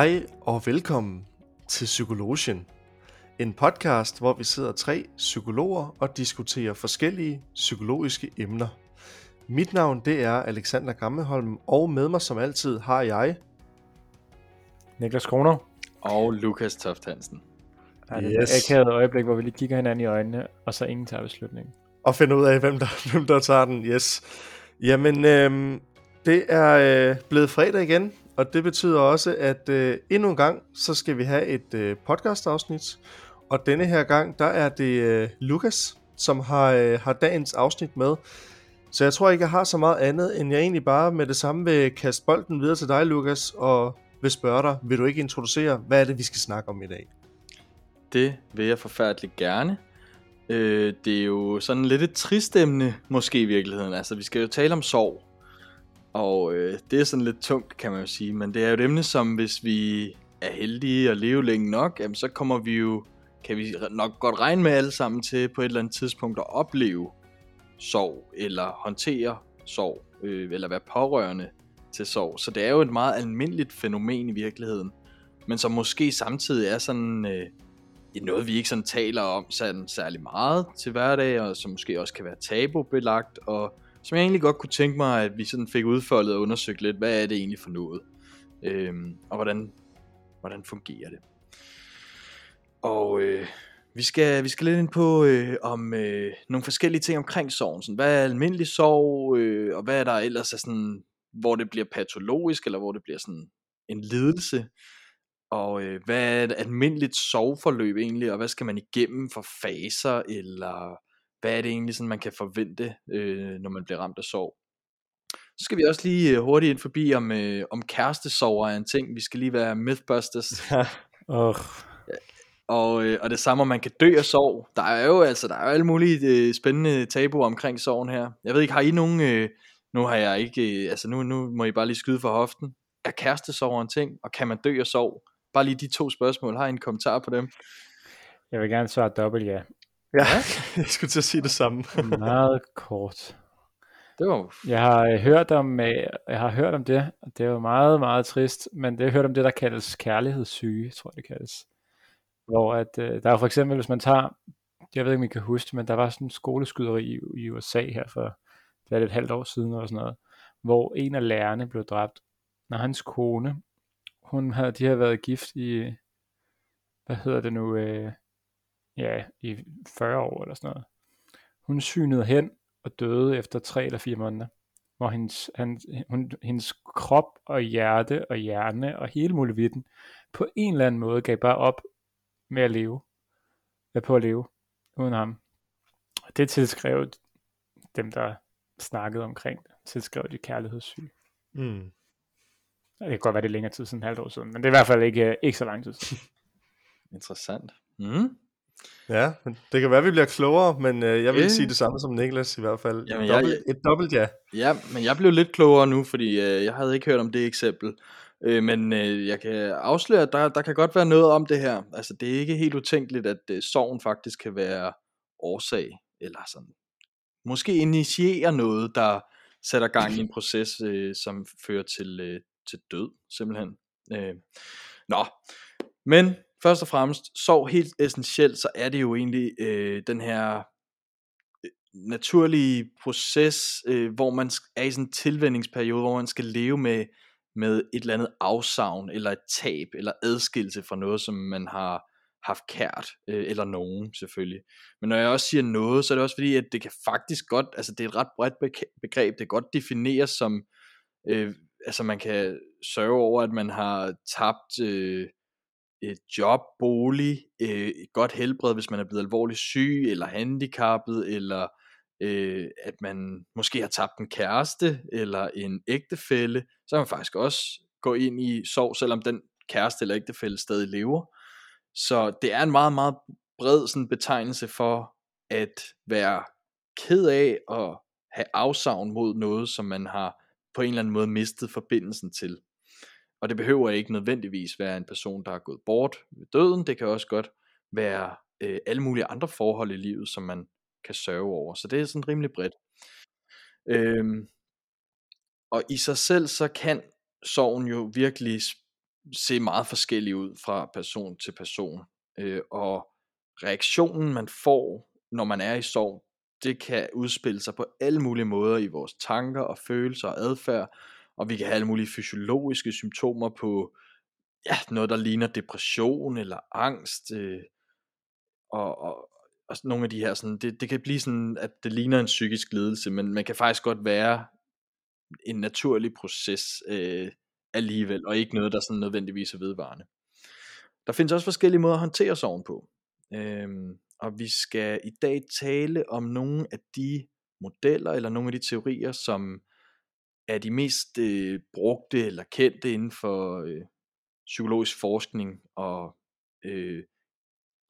Hej og velkommen til Psykologien. En podcast, hvor vi sidder tre psykologer og diskuterer forskellige psykologiske emner. Mit navn det er Alexander Gammelholm, og med mig som altid har jeg... Niklas Kroner. Og Lukas Toft Hansen. Ja, det er yes. et akavet øjeblik, hvor vi lige kigger hinanden i øjnene, og så ingen tager beslutningen. Og finder ud af, hvem der, hvem der tager den, yes. Jamen, øhm, det er øh, blevet fredag igen, og det betyder også, at øh, endnu en gang, så skal vi have et øh, podcast-afsnit. Og denne her gang, der er det øh, Lukas, som har, øh, har dagens afsnit med. Så jeg tror ikke, jeg har så meget andet, end jeg egentlig bare med det samme vil kaste bolden videre til dig, Lukas, og vil spørge dig, vil du ikke introducere, hvad er det, vi skal snakke om i dag? Det vil jeg forfærdeligt gerne. Øh, det er jo sådan lidt et trist emne, måske i virkeligheden. Altså, vi skal jo tale om sorg. Og øh, det er sådan lidt tungt, kan man jo sige. Men det er jo et emne, som hvis vi er heldige og lever længe nok, jamen, så kommer vi jo, kan vi nok godt regne med alle sammen til på et eller andet tidspunkt at opleve sorg, eller håndtere sorg, øh, eller være pårørende til sorg. Så det er jo et meget almindeligt fænomen i virkeligheden, men som måske samtidig er sådan øh, noget, vi ikke sådan taler om sådan særlig meget til hverdag, og som måske også kan være tabubelagt, og som jeg egentlig godt kunne tænke mig, at vi sådan fik udfoldet og undersøgt lidt, hvad er det egentlig for noget, øhm, og hvordan, hvordan fungerer det. Og øh, vi, skal, vi skal lidt ind på øh, om øh, nogle forskellige ting omkring sorgen. Sådan, hvad er almindelig sorg, øh, og hvad er der ellers er sådan, hvor det bliver patologisk, eller hvor det bliver sådan en lidelse. Og øh, hvad er et almindeligt soveforløb egentlig, og hvad skal man igennem for faser, eller hvad er det egentlig, sådan, man kan forvente, øh, når man bliver ramt af sorg. Så skal vi også lige øh, hurtigt ind forbi, om, øh, om kærestesorger er en ting. Vi skal lige være mythbusters. oh. Og, øh, og det samme, om man kan dø af sorg. Der er jo altså der er jo alle mulige øh, spændende tabuer omkring sorgen her. Jeg ved ikke, har I nogen... Øh, nu har jeg ikke... Øh, altså nu, nu må I bare lige skyde for hoften. Er kærestesorger en ting? Og kan man dø af sorg? Bare lige de to spørgsmål. Har I en kommentar på dem? Jeg vil gerne svare dobbelt ja. Ja, jeg skulle til at sige det samme. Meget kort. Det var... Jeg har øh, hørt om, øh, jeg har hørt om det, og det er jo meget, meget trist, men det har hørt om det, der kaldes kærlighedssyge, tror jeg det kaldes. Hvor at, øh, der er for eksempel, hvis man tager, jeg ved ikke om I kan huske men der var sådan en skoleskyderi i, i USA her for, det er et halvt år siden eller sådan noget, hvor en af lærerne blev dræbt, når hans kone, hun havde, de havde været gift i, hvad hedder det nu, øh, ja, i 40 år eller sådan noget. Hun synede hen og døde efter 3 eller 4 måneder, hvor hendes, han, hun, hendes krop og hjerte og hjerne og hele muligheden på en eller anden måde gav bare op med at leve, med på at leve uden ham. Og det tilskrev dem, der snakkede omkring det, tilskrev de kærlighedssyge. Mm. Det kan godt være, det er længere tid siden, halvt år siden, men det er i hvert fald ikke, ikke så lang tid siden. Interessant. Mm. Ja, det kan være, at vi bliver klogere, men øh, jeg vil yeah. sige det samme som Niklas i hvert fald. Jamen, et, dobbelt, jeg, et dobbelt ja. Ja, men jeg blev lidt klogere nu, fordi øh, jeg havde ikke hørt om det eksempel. Øh, men øh, jeg kan afsløre, at der, der kan godt være noget om det her. Altså, det er ikke helt utænkeligt, at øh, sorgen faktisk kan være årsag, eller sådan, måske initiere noget, der sætter gang i en proces, øh, som fører til, øh, til død, simpelthen. Øh, nå, men først og fremmest, sov helt essentielt, så er det jo egentlig øh, den her øh, naturlige proces, øh, hvor man er i sådan en tilvændingsperiode, hvor man skal leve med, med et eller andet afsavn, eller et tab, eller adskillelse fra noget, som man har haft kært, øh, eller nogen selvfølgelig. Men når jeg også siger noget, så er det også fordi, at det kan faktisk godt, altså det er et ret bredt begreb, det kan godt defineres som, øh, altså man kan sørge over, at man har tabt øh, et job, bolig, øh, et godt helbred, hvis man er blevet alvorligt syg, eller handicappet, eller øh, at man måske har tabt en kæreste, eller en ægtefælle, så kan man faktisk også gå ind i sorg, selvom den kæreste eller ægtefælle stadig lever. Så det er en meget, meget bred sådan, betegnelse for at være ked af at have afsavn mod noget, som man har på en eller anden måde mistet forbindelsen til. Og det behøver ikke nødvendigvis være en person, der er gået bort ved døden. Det kan også godt være øh, alle mulige andre forhold i livet, som man kan sørge over. Så det er sådan rimelig bredt. Øhm, og i sig selv, så kan sorgen jo virkelig se meget forskellig ud fra person til person. Øh, og reaktionen, man får, når man er i sorg, det kan udspille sig på alle mulige måder i vores tanker og følelser og adfærd, og vi kan have alle mulige fysiologiske symptomer på ja, noget, der ligner depression eller angst, øh, og, og, og nogle af de her, sådan, det, det kan blive sådan, at det ligner en psykisk lidelse, men man kan faktisk godt være en naturlig proces øh, alligevel, og ikke noget, der sådan nødvendigvis er vedvarende. Der findes også forskellige måder at håndtere sorgen på. øh, og vi skal i dag tale om nogle af de modeller, eller nogle af de teorier, som er de mest øh, brugte eller kendte inden for øh, psykologisk forskning og øh,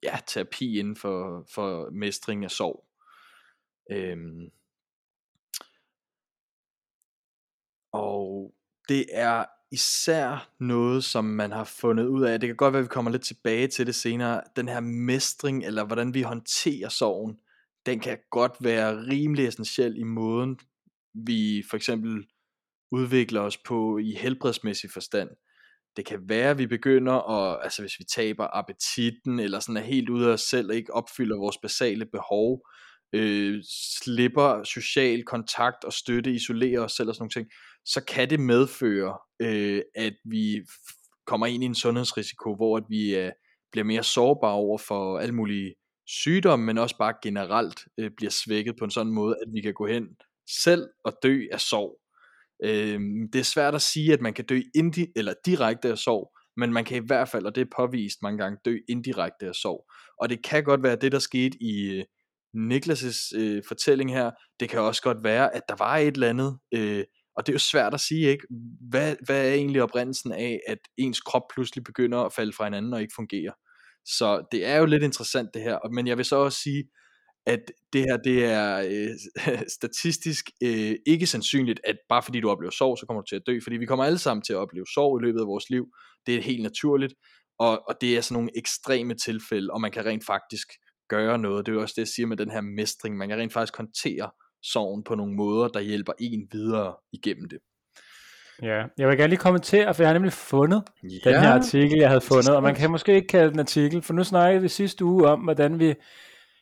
ja, terapi inden for, for mestring af sorg. Øhm, og det er især noget, som man har fundet ud af, det kan godt være, at vi kommer lidt tilbage til det senere, den her mestring, eller hvordan vi håndterer sorgen, den kan godt være rimelig essentiel i måden, vi for eksempel udvikler os på i helbredsmæssig forstand. Det kan være, at vi begynder at, altså hvis vi taber appetitten, eller sådan er helt ude af os selv, og ikke opfylder vores basale behov, øh, slipper social kontakt og støtte, isolerer os selv og sådan nogle ting, så kan det medføre, øh, at vi kommer ind i en sundhedsrisiko, hvor at vi øh, bliver mere sårbare over for alle mulige sygdomme, men også bare generelt øh, bliver svækket på en sådan måde, at vi kan gå hen selv og dø af sorg. Øh, det er svært at sige, at man kan dø indi- eller direkte af sorg, men man kan i hvert fald, og det er påvist mange gange, dø indirekte af sorg. Og det kan godt være det, der skete i øh, Niklas' øh, fortælling her. Det kan også godt være, at der var et eller andet, øh, og det er jo svært at sige, ikke? Hvad, hvad er egentlig oprindelsen af, at ens krop pludselig begynder at falde fra hinanden og ikke fungerer? Så det er jo lidt interessant det her, men jeg vil så også sige, at det her det er øh, statistisk øh, ikke sandsynligt, at bare fordi du oplever sorg, så kommer du til at dø, fordi vi kommer alle sammen til at opleve sorg i løbet af vores liv. Det er helt naturligt, og, og det er sådan nogle ekstreme tilfælde, og man kan rent faktisk gøre noget. Det er jo også det, jeg siger med den her mestring. Man kan rent faktisk håndtere sorgen på nogle måder, der hjælper en videre igennem det. Ja, jeg vil gerne lige kommentere, for jeg har nemlig fundet ja. den her artikel, jeg havde fundet, og man kan måske ikke kalde den artikel, for nu snakkede vi sidste uge om, hvordan vi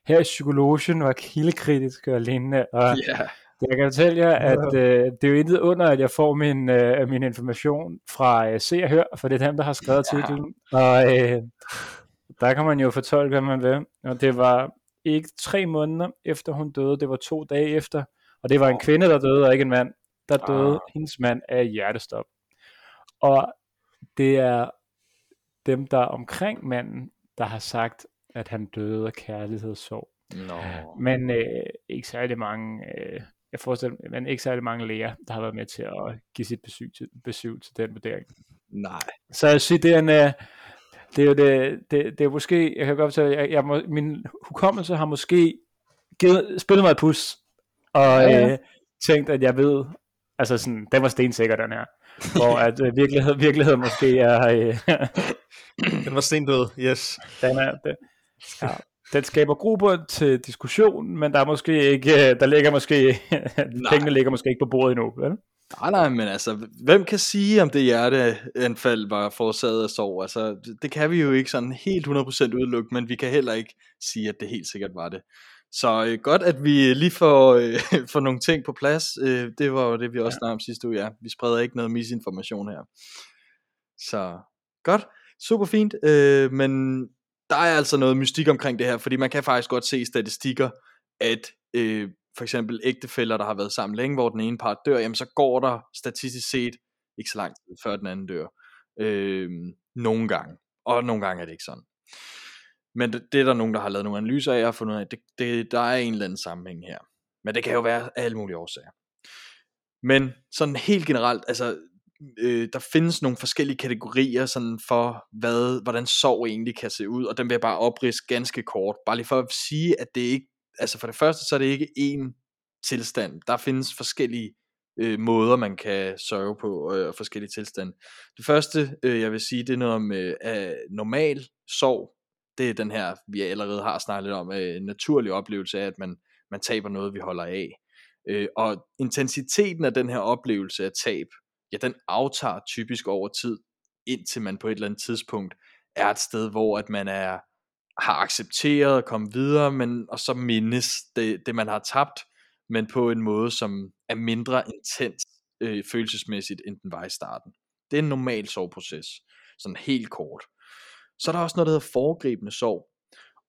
her i Psykologien var kildekritiske og lignende, og ja. jeg kan fortælle jer, at øh, det er jo intet under, at jeg får min, øh, min information fra øh, Se og Hør, for det er dem, der har skrevet ja. titlen, og øh, der kan man jo fortolke, hvad man vil, og det var ikke tre måneder efter hun døde, det var to dage efter, og det var en kvinde, der døde, og ikke en mand, der døde ah. hendes mand af hjertestop. Og det er dem, der er omkring manden, der har sagt, at han døde af kærlighedssorg. No. Men øh, ikke særlig mange, øh, jeg forestiller men ikke særlig mange læger, der har været med til at give sit besøg til, besøg til den vurdering. Nej. Så jeg synes, det er en, øh, det er jo det, det, det er måske, jeg kan godt fortælle, jeg, jeg må, min hukommelse har måske givet, spillet mig et pus, og ja. Øh, tænkt, at jeg ved, altså sådan, den var stensikker, den her. Hvor at øh, virkelighed, virkeligheden måske er... Øh, den var stendød, yes. Den, er, den, ja, den skaber grobund til diskussion, men der er måske ikke, øh, der ligger måske, pengene ligger måske ikke på bordet endnu, vel? Nej, nej, men altså, hvem kan sige, om det hjerteanfald var forårsaget af sorg? Altså, det kan vi jo ikke sådan helt 100% udelukke, men vi kan heller ikke sige, at det helt sikkert var det. Så øh, godt, at vi lige får, øh, får nogle ting på plads. Øh, det var jo det, vi også ja. snakkede om sidste uge. Ja. Vi spreder ikke noget misinformation her. Så godt, super fint. Øh, men der er altså noget mystik omkring det her, fordi man kan faktisk godt se i statistikker, at øh, for eksempel ægtefæller, der har været sammen længe, hvor den ene part dør, jamen så går der statistisk set ikke så lang tid, før den anden dør. Øh, nogle gange. Og nogle gange er det ikke sådan. Men det, det er der nogen, der har lavet nogle analyser af, og fundet ud af, at det, det, der er en eller anden sammenhæng her. Men det kan jo være af alle mulige årsager. Men sådan helt generelt, altså øh, der findes nogle forskellige kategorier sådan for, hvad, hvordan sorg egentlig kan se ud, og dem vil jeg bare oprids ganske kort, bare lige for at sige, at det ikke, altså for det første, så er det ikke én tilstand, der findes forskellige øh, måder, man kan sørge på, øh, og forskellige tilstande. Det første, øh, jeg vil sige, det er noget om øh, normal sorg, det er den her, vi allerede har snakket lidt om, øh, en naturlig oplevelse af, at man, man taber noget, vi holder af. Øh, og intensiteten af den her oplevelse af tab, ja, den aftager typisk over tid. indtil man på et eller andet tidspunkt er et sted, hvor at man er har accepteret at komme videre, men og så mindes det, det man har tabt, men på en måde, som er mindre intens øh, følelsesmæssigt, end den var i starten. Det er en normal soveproces, sådan helt kort. Så er der også noget, der hedder foregribende sov,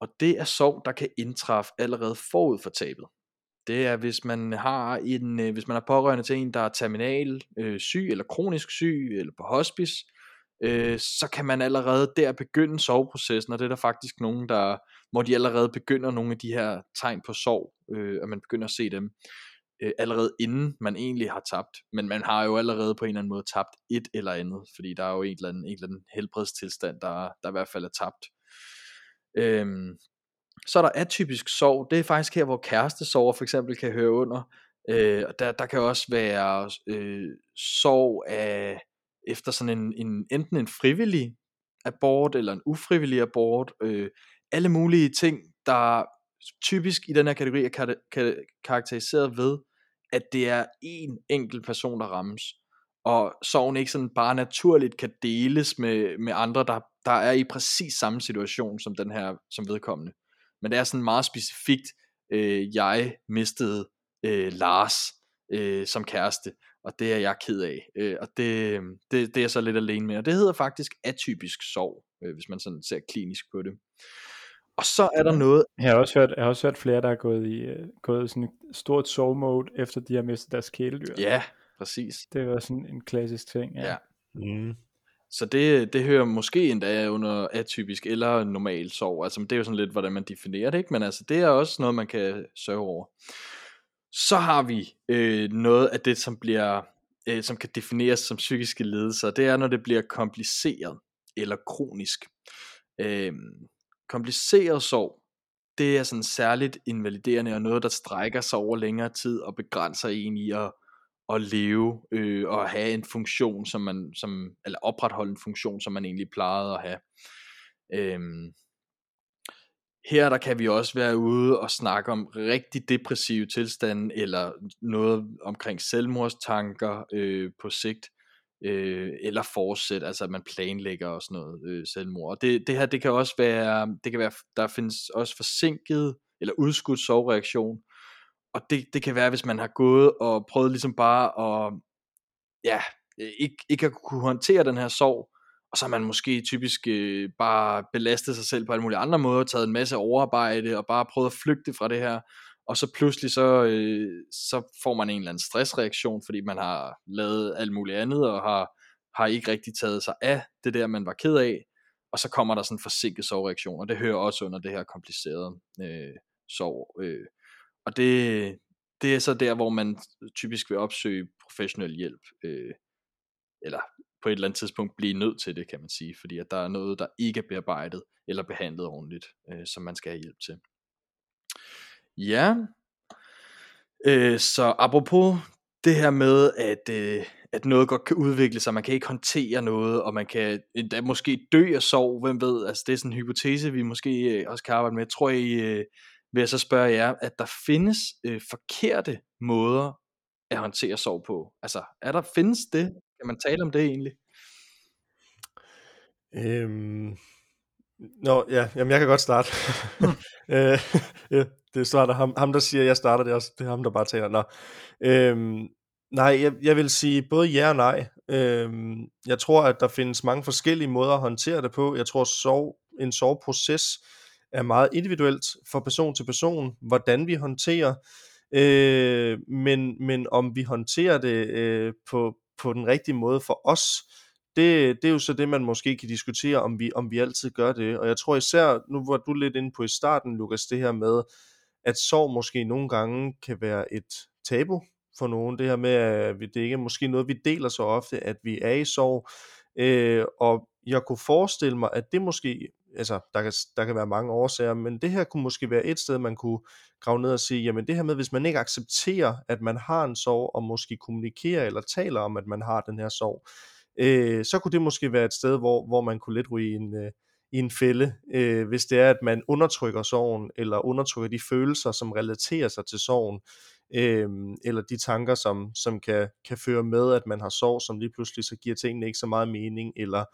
og det er sov, der kan indtræffe allerede forud for tabet. Det er, hvis man har en, øh, hvis man er pårørende til en, der er terminal øh, syg, eller kronisk syg, eller på hospice, øh, så kan man allerede der begynde soveprocessen, og det er der faktisk nogen, der, hvor de allerede begynder nogle af de her tegn på sov, øh, at man begynder at se dem, øh, allerede inden man egentlig har tabt, men man har jo allerede på en eller anden måde tabt et eller andet, fordi der er jo en eller anden, en eller anden helbredstilstand, der, der i hvert fald er tabt. Øhm, så er der atypisk sov, det er faktisk her, hvor kæreste for eksempel kan høre under, øh, der, der kan også være øh, sov af, efter sådan en, en, enten en frivillig abort, eller en ufrivillig abort, øh, alle mulige ting, der typisk i den her kategori er kar- kar- karakteriseret ved, at det er en enkelt person, der rammes, og sorgen ikke sådan bare naturligt kan deles med, med andre, der, der er i præcis samme situation som den her, som vedkommende. Men det er sådan meget specifikt, øh, jeg mistede øh, Lars øh, som kæreste, og det er jeg ked af. Øh, og det, det, det er jeg så lidt alene med. Og det hedder faktisk atypisk sorg, øh, hvis man sådan ser klinisk på det. Og så er der noget... Jeg har også hørt, jeg har også hørt flere, der er gået i, uh, gået i sådan et stort sovmode, efter de har mistet deres kæledyr. Ja, præcis. Det var sådan en klassisk ting. Ja. Ja. Mm. Så det, det hører måske endda under atypisk eller normal sorg. Altså det er jo sådan lidt, hvordan man definerer det, ikke? Men altså det er også noget, man kan sørge over. Så har vi øh, noget af det, som bliver øh, som kan defineres som psykiske lidelser. Det er, når det bliver kompliceret eller kronisk. Øh, kompliceret sorg, det er sådan særligt invaliderende og noget, der strækker sig over længere tid og begrænser en i at, at leve øh, og have en funktion, som man, som, eller opretholde en funktion, som man egentlig plejede at have. Øhm, her der kan vi også være ude og snakke om rigtig depressive tilstande, eller noget omkring selvmordstanker øh, på sigt, øh, eller fortsæt, altså at man planlægger og sådan noget øh, selvmord. Og det, det her, det kan også være, det kan være, der findes også forsinket eller udskudt sovreaktion, og det, det kan være, hvis man har gået og prøvet ligesom bare at, ja, ikke, ikke at kunne håndtere den her sorg, og så har man måske typisk øh, bare belastet sig selv på alle mulige andre måder, taget en masse overarbejde, og bare prøvet at flygte fra det her, og så pludselig så, øh, så får man en eller anden stressreaktion, fordi man har lavet alt muligt andet, og har, har ikke rigtig taget sig af det der, man var ked af, og så kommer der sådan en forsinket sovreaktion, og det hører også under det her komplicerede øh, sov. Øh. Og det, det er så der, hvor man typisk vil opsøge professionel hjælp, øh, eller på et eller andet tidspunkt blive nødt til det, kan man sige, fordi at der er noget, der ikke er bearbejdet eller behandlet ordentligt, øh, som man skal have hjælp til. Ja, øh, så apropos det her med, at, øh, at noget godt kan udvikle sig, man kan ikke håndtere noget, og man kan endda måske dø af sorg, hvem ved, altså det er sådan en hypotese, vi måske øh, også kan arbejde med. Tror I, øh, vil jeg så spørge jer, at der findes øh, forkerte måder at håndtere sorg på? Altså, er der, findes det? Kan man tale om det egentlig? Øhm, Nå, ja, jamen jeg kan godt starte. øh, ja, det starter ham, ham, der siger, jeg starter, det også, det er ham, der bare taler. Nå. Øhm, nej, jeg, jeg vil sige både ja og nej. Øhm, jeg tror, at der findes mange forskellige måder at håndtere det på. Jeg tror, sov, en soveproces er meget individuelt fra person til person, hvordan vi håndterer, øh, men, men om vi håndterer det øh, på, på den rigtige måde for os, det, det er jo så det, man måske kan diskutere, om vi, om vi altid gør det. Og jeg tror især, nu var du lidt inde på i starten, Lukas, det her med, at sorg måske nogle gange kan være et tabu for nogen. Det her med, at det ikke er måske noget, vi deler så ofte, at vi er i sorg. Øh, og jeg kunne forestille mig, at det måske, altså der kan, der kan være mange årsager, men det her kunne måske være et sted, man kunne grave ned og sige, jamen det her med, hvis man ikke accepterer, at man har en sorg, og måske kommunikerer eller taler om, at man har den her sorg, øh, så kunne det måske være et sted, hvor, hvor man kunne lidt ryge i en, øh, i en fælde, øh, hvis det er, at man undertrykker sorgen, eller undertrykker de følelser, som relaterer sig til sorgen, øh, eller de tanker, som, som kan, kan føre med, at man har sorg, som lige pludselig så giver tingene ikke så meget mening, eller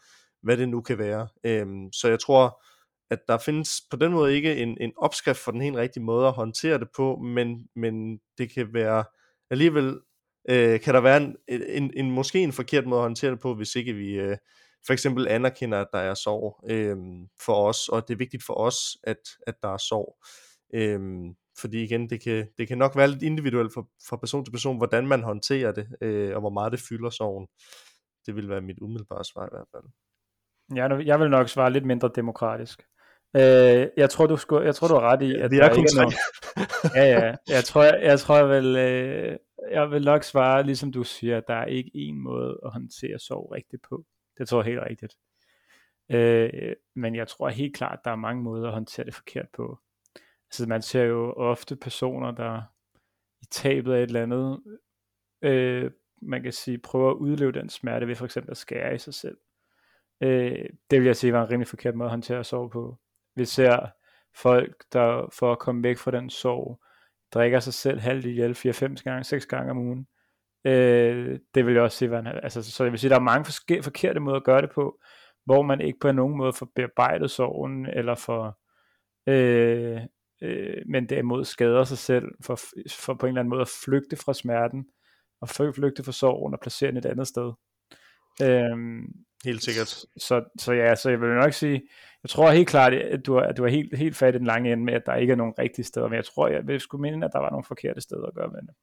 hvad det nu kan være. Øhm, så jeg tror, at der findes på den måde ikke en, en opskrift for den helt rigtige måde at håndtere det på, men, men det kan være alligevel, øh, kan der være en, en, en, måske en forkert måde at håndtere det på, hvis ikke vi øh, for eksempel anerkender, at der er sorg øh, for os, og det er vigtigt for os, at, at der er sorg. Øh, fordi igen, det kan, det kan nok være lidt individuelt fra, fra person til person, hvordan man håndterer det, øh, og hvor meget det fylder sorgen. Det vil være mit umiddelbare svar i hvert fald. Ja, jeg vil nok svare lidt mindre demokratisk. Øh, jeg tror du skulle, jeg tror du har ret i at vi er kun tre. ja, ja. Jeg tror jeg, jeg tror jeg vil øh, jeg vil nok svare ligesom du siger, at der er ikke en måde at håndtere sorg rigtigt på. Det tror jeg helt rigtigt. Øh, men jeg tror helt klart, at der er mange måder at håndtere det forkert på. Altså man ser jo ofte personer, der i tabet af et eller andet, øh, man kan sige, prøver at udleve den smerte ved for eksempel at skære i sig selv. Øh, det vil jeg sige var en rimelig forkert måde at håndtere sorg på. Vi ser folk, der for at komme væk fra den sorg, drikker sig selv halvt ihjel 4-5 gange, 6 gange om ugen. Øh, det vil jeg også sige, var en, altså, så jeg vil sige, der er mange forske, forkerte måder at gøre det på, hvor man ikke på nogen måde får bearbejdet sorgen, eller for, øh, øh, men derimod skader sig selv, for, for på en eller anden måde at flygte fra smerten, og flygte fra sorgen og placere den et andet sted. Øh, Helt sikkert. Så, så ja, så jeg vil nok sige, jeg tror helt klart, at du har, at du har helt, helt fat i den lange ende med, at der ikke er nogen rigtige steder, men jeg tror, jeg vil skulle mene, at der var nogle forkerte steder at gøre med det.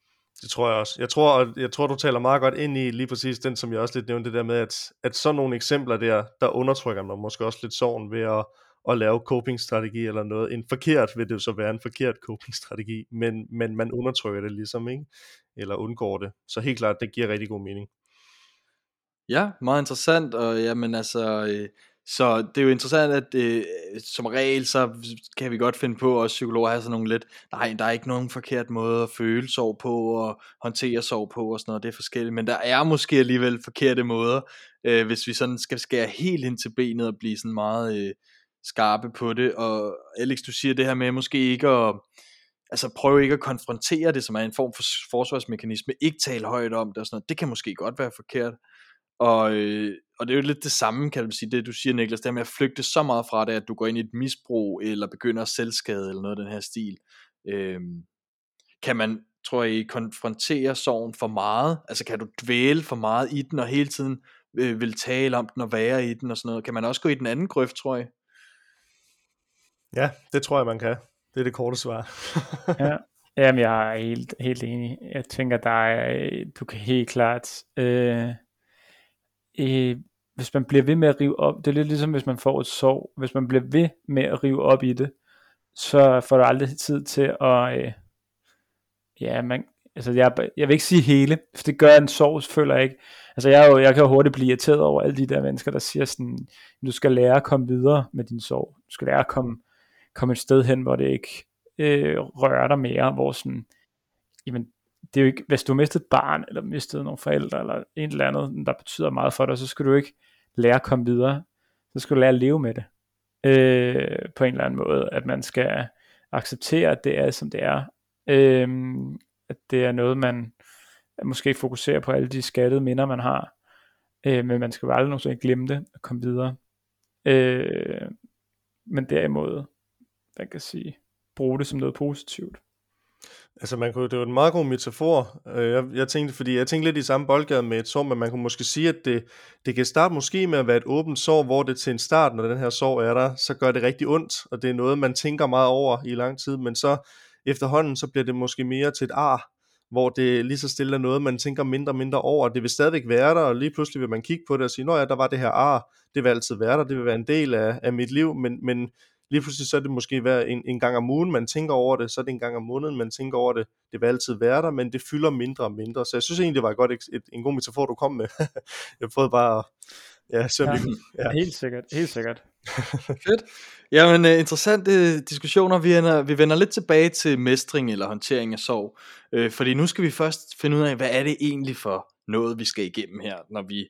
Det tror jeg også. Jeg tror, jeg tror, du taler meget godt ind i lige præcis den, som jeg også lidt nævnte, det der med, at, at sådan nogle eksempler der, der undertrykker man måske også lidt sorgen ved at, at lave coping-strategi eller noget. En forkert vil det jo så være en forkert coping-strategi, men, men man undertrykker det ligesom, ikke? Eller undgår det. Så helt klart, det giver rigtig god mening. Ja, meget interessant, og jamen altså, øh, så det er jo interessant, at øh, som regel, så kan vi godt finde på, at psykologer har sådan nogle lidt, nej, der er ikke nogen forkert måde at føle sorg på, og håndtere sorg på, og sådan noget, det er forskelligt, men der er måske alligevel forkerte måder, øh, hvis vi sådan skal skære helt ind til benet, og blive sådan meget øh, skarpe på det, og Alex, du siger det her med, måske ikke at, altså prøve ikke at konfrontere det, som er en form for forsvarsmekanisme, ikke tale højt om det og sådan noget, det kan måske godt være forkert, og, øh, og det er jo lidt det samme, kan man sige, det du siger, Niklas, det med at flygte så meget fra det, at du går ind i et misbrug, eller begynder at selvskade, eller noget af den her stil. Øh, kan man, tror jeg, konfrontere sorgen for meget? Altså kan du dvæle for meget i den, og hele tiden øh, vil tale om den, og være i den, og sådan noget? Kan man også gå i den anden grøft, tror jeg? Ja, det tror jeg, man kan. Det er det korte svar. ja. Jamen, jeg er helt, helt enig. Jeg tænker, der er, du kan helt klart øh, øh, hvis man bliver ved med at rive op, det er lidt ligesom hvis man får et sår, hvis man bliver ved med at rive op i det, så får du aldrig tid til at, øh, ja, man, altså jeg, jeg vil ikke sige hele, for det gør en sovs, føler jeg ikke. Altså jeg, jo, jeg kan jo hurtigt blive irriteret over alle de der mennesker, der siger sådan, du skal lære at komme videre med din sorg. Du skal lære at komme, komme et sted hen, hvor det ikke øh, rører dig mere, hvor sådan, jamen det er jo ikke, hvis du har mistet et barn, eller mistet nogle forældre, eller en eller andet, der betyder meget for dig, så skal du ikke lære at komme videre. Så skal du lære at leve med det. Øh, på en eller anden måde. At man skal acceptere, at det er, som det er. Øh, at det er noget, man måske fokuserer på alle de skattede minder, man har. Øh, men man skal jo aldrig nogensinde glemme det og komme videre. Øh, men derimod, man kan sige, bruge det som noget positivt. Altså man kunne, det var en meget god metafor. Øh, jeg, jeg tænkte, fordi jeg tænkte lidt i samme boldgade med et sår, men man kunne måske sige, at det, det kan starte måske med at være et åbent sår, hvor det til en start, når den her sår er der, så gør det rigtig ondt, og det er noget, man tænker meget over i lang tid, men så efterhånden, så bliver det måske mere til et ar, hvor det lige så stille er noget, man tænker mindre og mindre over. Det vil stadigvæk være der, og lige pludselig vil man kigge på det og sige, nå ja, der var det her ar, det vil altid være der, det vil være en del af, af mit liv, men, men lige pludselig så er det måske hver en, en gang om ugen, man tænker over det, så er det en gang om måneden, man tænker over det, det vil altid være der, men det fylder mindre og mindre, så jeg synes egentlig, det var et godt, et, en god metafor, du kom med. jeg prøvede bare at, ja, så ja, ja. Helt sikkert, helt sikkert. Fedt. Jamen, uh, interessante diskussioner. Vi, ender, vi vender lidt tilbage til mestring eller håndtering af sorg. Uh, fordi nu skal vi først finde ud af, hvad er det egentlig for noget, vi skal igennem her, når vi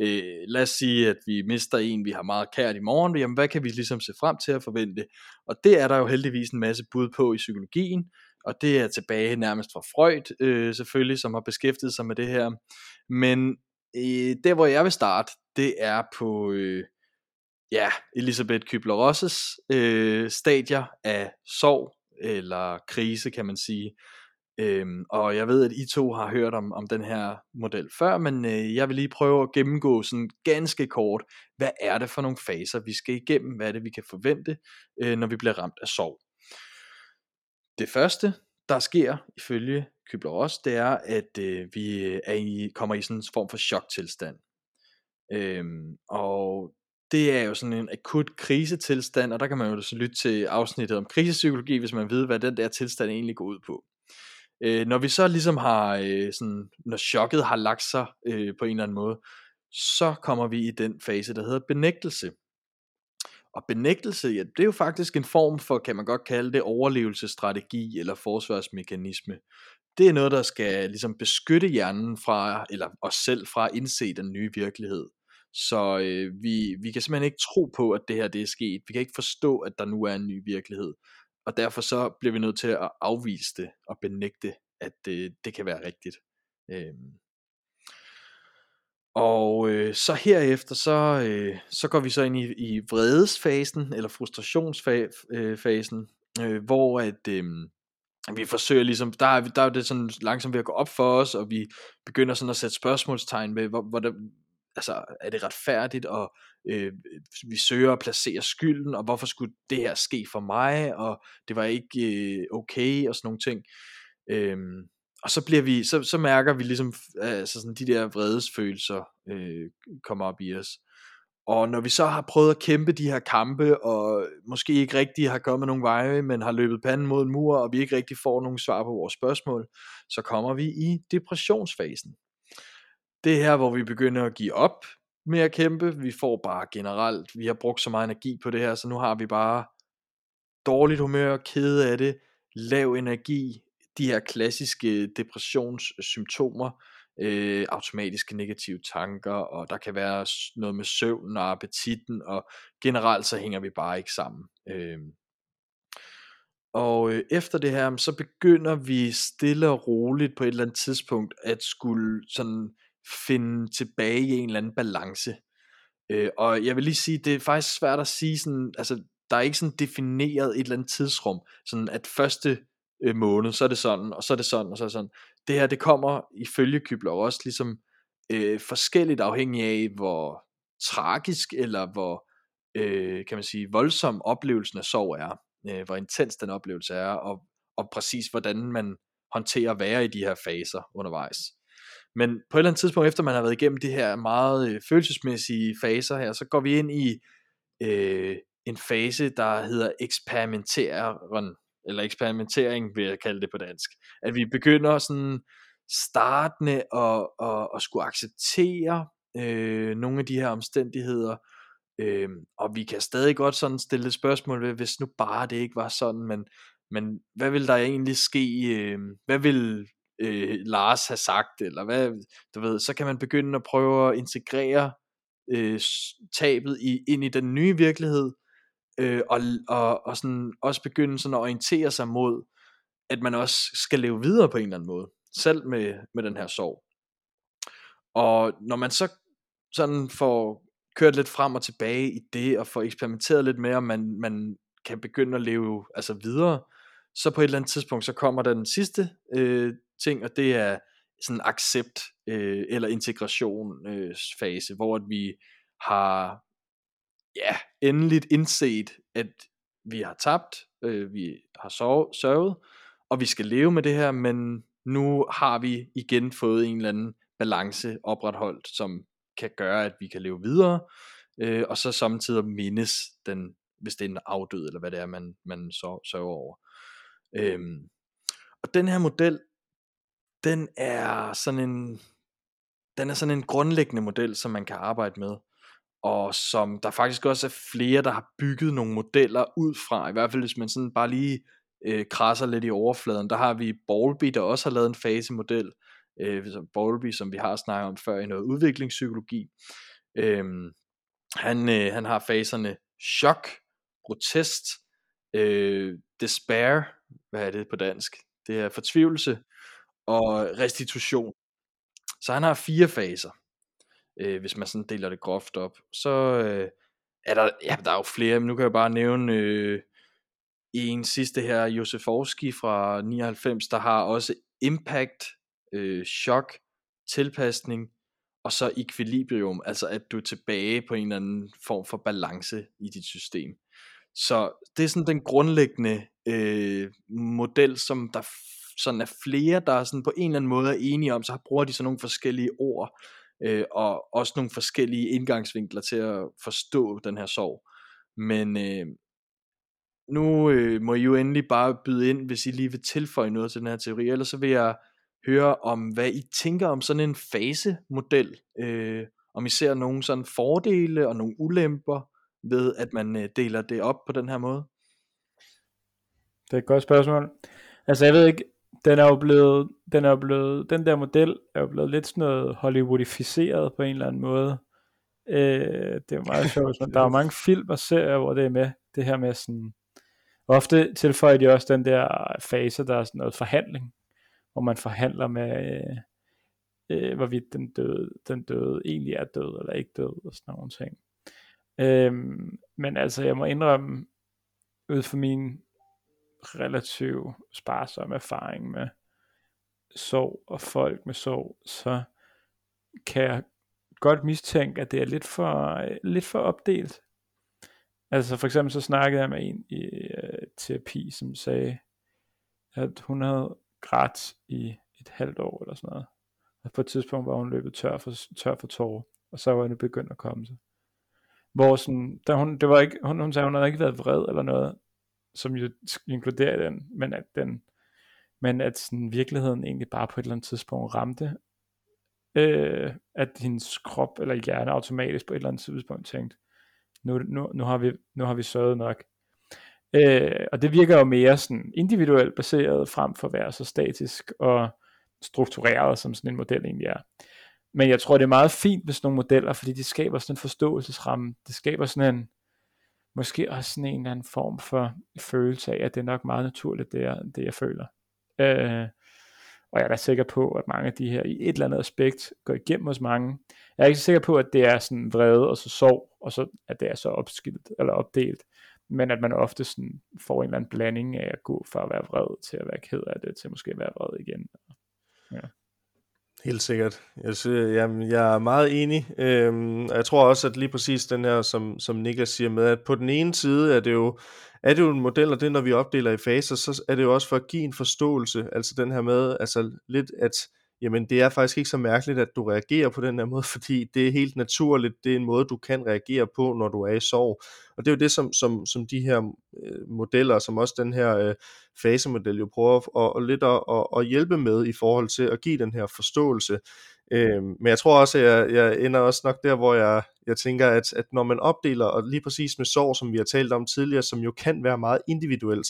øh, lad os sige, at vi mister en, vi har meget kært i morgen, jamen hvad kan vi ligesom se frem til at forvente? Og det er der jo heldigvis en masse bud på i psykologien, og det er tilbage nærmest fra Freud øh, selvfølgelig, som har beskæftiget sig med det her. Men øh, der hvor jeg vil starte, det er på øh, ja, Elisabeth Kübler-Rosses øh, stadier af sorg eller krise, kan man sige. Øhm, og jeg ved, at I to har hørt om, om den her model før, men øh, jeg vil lige prøve at gennemgå sådan ganske kort, hvad er det for nogle faser, vi skal igennem, hvad er det, vi kan forvente, øh, når vi bliver ramt af sorg. Det første, der sker ifølge Kübler-Ross, det er, at øh, vi er i, kommer i sådan en form for choktilstand. Øhm, og det er jo sådan en akut krisetilstand, og der kan man jo så lytte til afsnittet om krisepsykologi, hvis man ved, hvad den der tilstand egentlig går ud på. Øh, når vi så ligesom har, øh, sådan, når chokket har lagt sig øh, på en eller anden måde, så kommer vi i den fase, der hedder benægtelse. Og benægtelse, ja, det er jo faktisk en form for, kan man godt kalde det, overlevelsesstrategi eller forsvarsmekanisme. Det er noget, der skal ligesom beskytte hjernen fra, eller os selv fra at indse den nye virkelighed. Så øh, vi, vi kan simpelthen ikke tro på, at det her det er sket. Vi kan ikke forstå, at der nu er en ny virkelighed. Og derfor så bliver vi nødt til at afvise det og benægte, at det, det kan være rigtigt. Øhm. Og øh, så herefter, så, øh, så går vi så ind i, i vredesfasen, eller frustrationsfasen, øh, øh, hvor at, øh, vi forsøger ligesom, der er, der er det sådan langsomt ved at gå op for os, og vi begynder sådan at sætte spørgsmålstegn ved, hvor, hvor der, altså, er det retfærdigt, og øh, vi søger at placere skylden, og hvorfor skulle det her ske for mig, og det var ikke øh, okay, og sådan nogle ting. Øh, og så bliver vi, så, så mærker vi ligesom, altså sådan de der vredesfølelser øh, kommer op i os. Og når vi så har prøvet at kæmpe de her kampe, og måske ikke rigtig har kommet nogen veje, men har løbet panden mod en mur, og vi ikke rigtig får nogen svar på vores spørgsmål, så kommer vi i depressionsfasen. Det er her, hvor vi begynder at give op med at kæmpe. Vi får bare generelt, vi har brugt så meget energi på det her, så nu har vi bare dårligt humør, kede af det, lav energi, de her klassiske depressionssymptomer, øh, automatiske negative tanker, og der kan være noget med søvn og appetitten, og generelt så hænger vi bare ikke sammen. Øh. Og øh, efter det her, så begynder vi stille og roligt på et eller andet tidspunkt at skulle sådan finde tilbage i en eller anden balance. Øh, og jeg vil lige sige, det er faktisk svært at sige sådan, altså der er ikke sådan defineret et eller andet tidsrum, sådan at første øh, måned, så er det sådan, og så er det sådan, og så er det sådan. Det her, det kommer ifølge Kybler også ligesom øh, forskelligt afhængig af, hvor tragisk, eller hvor, øh, kan man sige, voldsom oplevelsen af sorg er, øh, hvor intens den oplevelse er, og, og præcis hvordan man håndterer at være i de her faser undervejs. Men på et eller andet tidspunkt, efter man har været igennem de her meget øh, følelsesmæssige faser her, så går vi ind i øh, en fase, der hedder eksperimenteren, eller eksperimentering vil jeg kalde det på dansk. At vi begynder sådan startende at, at, at skulle acceptere øh, nogle af de her omstændigheder, øh, og vi kan stadig godt sådan stille spørgsmål ved, hvis nu bare det ikke var sådan, men, men hvad vil der egentlig ske, øh, hvad vil øh, Lars har sagt, eller hvad, du ved, så kan man begynde at prøve at integrere øh, tabet i, ind i den nye virkelighed, øh, og, og, og sådan, også begynde sådan at orientere sig mod, at man også skal leve videre på en eller anden måde, selv med, med den her sorg. Og når man så sådan får kørt lidt frem og tilbage i det, og får eksperimenteret lidt med, om man, man kan begynde at leve altså videre, så på et eller andet tidspunkt, så kommer den sidste øh, ting, og det er sådan accept øh, eller integration øh, fase, hvor at vi har ja, endeligt indset, at vi har tabt, øh, vi har sørget, sørget, og vi skal leve med det her, men nu har vi igen fået en eller anden balance opretholdt, som kan gøre, at vi kan leve videre, øh, og så samtidig mindes den, hvis det er en afdød, eller hvad det er, man, man sørger over. Øhm, og den her model, den er sådan en, den er sådan en grundlæggende model, som man kan arbejde med, og som der faktisk også er flere, der har bygget nogle modeller ud fra, i hvert fald hvis man sådan bare lige øh, krasser lidt i overfladen. Der har vi Bowlby, der også har lavet en fasemodel, øh, Bowlby, som vi har snakket om før i noget udviklingspsykologi. Øh, han, øh, han har faserne chok, protest, øh, despair, hvad er det på dansk? det er fortvivlelse og restitution. Så han har fire faser, øh, hvis man sådan deler det groft op. Så øh, er der, ja, der er jo flere, men nu kan jeg bare nævne øh, en sidste her, Josefowski fra 99, der har også impact, øh, chok, tilpasning, og så equilibrium, altså at du er tilbage på en eller anden form for balance i dit system. Så det er sådan den grundlæggende øh, model, som der sådan er flere, der er sådan på en eller anden måde er enige om, så bruger de sådan nogle forskellige ord, øh, og også nogle forskellige indgangsvinkler til at forstå den her sorg. Men øh, nu øh, må I jo endelig bare byde ind, hvis I lige vil tilføje noget til den her teori, ellers så vil jeg høre om, hvad I tænker om sådan en fasemodel, øh, om I ser nogle sådan fordele og nogle ulemper ved, at man øh, deler det op på den her måde. Det er et godt spørgsmål. Altså jeg ved ikke, den er jo blevet, den er jo blevet, den der model er jo blevet lidt sådan noget Hollywoodificeret på en eller anden måde. Øh, det er meget sjovt, men der er mange film og serier, hvor det er med, det her med sådan, ofte tilføjer de også den der fase, der er sådan noget forhandling, hvor man forhandler med, øh, øh, hvorvidt den døde, den døde egentlig er død eller ikke død, og sådan nogle ting. Øh, men altså, jeg må indrømme, ud fra min relativt sparsom erfaring med sorg og folk med sorg, så kan jeg godt mistænke, at det er lidt for, lidt for opdelt. Altså for eksempel så snakkede jeg med en i øh, terapi, som sagde, at hun havde grædt i et halvt år eller sådan noget. Og på et tidspunkt var hun løbet tør for, tør for tårer, og så var det begyndt at komme sig. Hvor sådan, da hun, det var ikke, hun, hun sagde, hun havde ikke været vred eller noget, som jo inkluderer den, men at den, men at sådan, virkeligheden egentlig bare på et eller andet tidspunkt ramte, øh, at hendes krop eller hjerne automatisk på et eller andet tidspunkt tænkte, nu, nu, nu, har, vi, nu har vi sørget nok. Øh, og det virker jo mere sådan individuelt baseret frem for at være så statisk og struktureret, som sådan en model egentlig er. Men jeg tror, det er meget fint med sådan nogle modeller, fordi de skaber sådan en forståelsesramme. Det skaber sådan en, måske også sådan en eller anden form for følelse af, at det er nok meget naturligt, det jeg, det jeg føler. Øh, og jeg er da sikker på, at mange af de her i et eller andet aspekt går igennem hos mange. Jeg er ikke sikker på, at det er sådan vrede og så sorg, og så at det er så opskilt eller opdelt, men at man ofte sådan får en eller anden blanding af at gå fra at være vred til at være ked af det, til måske at være vred igen. Ja. Helt sikkert. Jeg, synes, jamen, jeg er meget enig. Øhm, og jeg tror også, at lige præcis den her, som, som Niklas siger med, at på den ene side er det jo er det jo en model, og det når vi opdeler i faser, så er det jo også for at give en forståelse, altså den her med, altså lidt at, jamen det er faktisk ikke så mærkeligt, at du reagerer på den her måde, fordi det er helt naturligt, det er en måde, du kan reagere på, når du er i sorg. Og det er jo det, som, som, som de her øh, modeller, som også den her øh, fasemodel jo prøver at, og lidt at, at, at hjælpe med i forhold til at give den her forståelse. Øh, men jeg tror også, at jeg, jeg ender også nok der, hvor jeg, jeg tænker, at, at når man opdeler, og lige præcis med sorg, som vi har talt om tidligere, som jo kan være meget individuelt,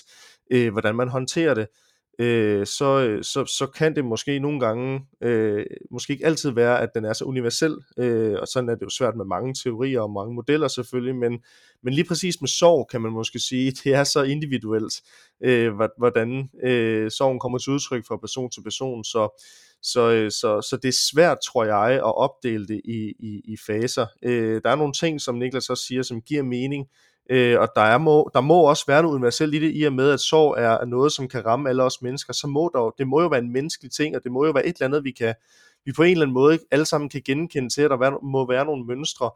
øh, hvordan man håndterer det, øh, Øh, så, øh, så, så kan det måske nogle gange, øh, måske ikke altid være, at den er så universel, øh, og sådan er det jo svært med mange teorier og mange modeller selvfølgelig, men, men lige præcis med sorg kan man måske sige, det er så individuelt, øh, hvordan øh, sorgen kommer til udtryk fra person til person, så, så, øh, så, så det er svært, tror jeg, at opdele det i, i, i faser. Øh, der er nogle ting, som Niklas også siger, som giver mening, øh, og der, er må, der må også være noget universelt i det, i og med, at sorg er noget, som kan ramme alle os mennesker, så må der, det må jo være en menneskelig ting, og det må jo være et eller andet, vi kan vi på en eller anden måde alle sammen kan genkende til, at der må være nogle mønstre,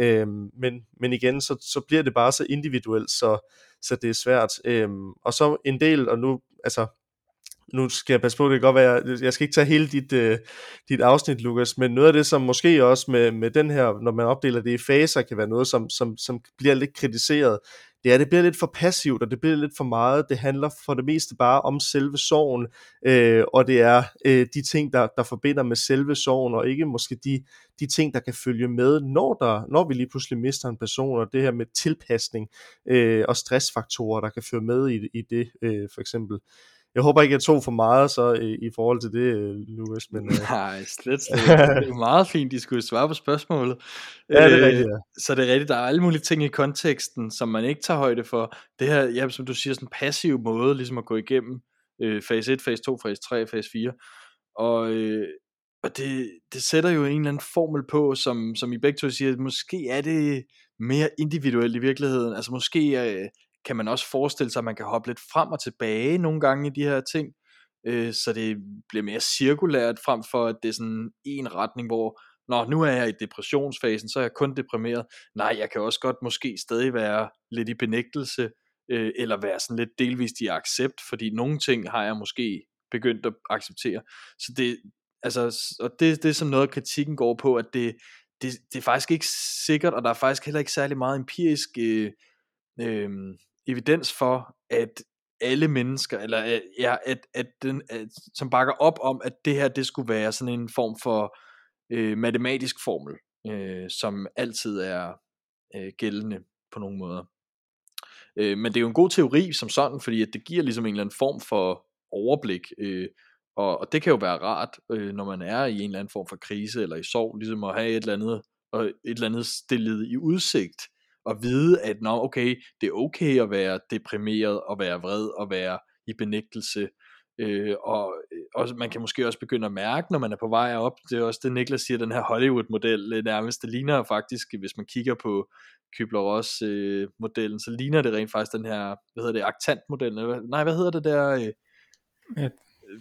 Øhm, men, men igen, så, så bliver det bare så individuelt, så, så det er svært. Øhm, og så en del, og nu, altså, nu skal jeg passe på, det kan godt være, jeg skal ikke tage hele dit, øh, dit afsnit, Lukas, men noget af det, som måske også med, med den her, når man opdeler det i faser, kan være noget, som, som, som bliver lidt kritiseret, det er, at det bliver lidt for passivt, og det bliver lidt for meget. Det handler for det meste bare om selve sorgen, øh, og det er øh, de ting, der, der forbinder med selve sorgen, og ikke måske de, de ting, der kan følge med, når, der, når vi lige pludselig mister en person, og det her med tilpasning øh, og stressfaktorer, der kan føre med i, i det, øh, for eksempel. Jeg håber ikke, jeg tog for meget så i, i forhold til det, øh, Lukas. Men, øh. Nej, slet slet Det er meget fint, de skulle svare på spørgsmålet. Ja, det er rigtigt, ja. Så det er rigtigt, der er alle mulige ting i konteksten, som man ikke tager højde for. Det her, ja, som du siger, sådan en passiv måde ligesom at gå igennem Øh, fase 1, fase 2, fase 3, fase 4. Og, øh, og det, det sætter jo en eller anden formel på, som, som I begge to siger, at måske er det mere individuelt i virkeligheden. Altså måske øh, kan man også forestille sig, at man kan hoppe lidt frem og tilbage nogle gange i de her ting, øh, så det bliver mere cirkulært, frem for at det er sådan en retning, hvor Nå, nu er jeg i depressionsfasen, så er jeg kun deprimeret. Nej, jeg kan også godt måske stadig være lidt i benægtelse, øh, eller være sådan lidt delvist i accept, fordi nogle ting har jeg måske begyndt at acceptere. Så det, altså, og det, det er som noget, kritikken går på, at det, det, det er faktisk ikke sikkert, og der er faktisk heller ikke særlig meget empirisk øh, øh, evidens for, at alle mennesker, eller øh, ja, at, at den, at, som bakker op om, at det her, det skulle være sådan en form for øh, matematisk formel, øh, som altid er øh, gældende på nogle måder. Øh, men det er jo en god teori som sådan, fordi at det giver ligesom en eller anden form for overblik, øh, og, og det kan jo være rart, øh, når man er i en eller anden form for krise eller i sorg, ligesom at have et eller andet, og et eller andet stillet i udsigt, og vide, at nå, okay, det er okay at være deprimeret, og være vred, og være i benægtelse, øh, og, øh, og man kan måske også begynde at mærke, når man er på vej op, det er også det Niklas siger, den her Hollywood-model, øh, nærmest, det ligner faktisk, hvis man kigger på Kübler-Ross øh, modellen, så ligner det rent faktisk den her, hvad hedder det, aktant-modellen, nej, hvad hedder det der, øh,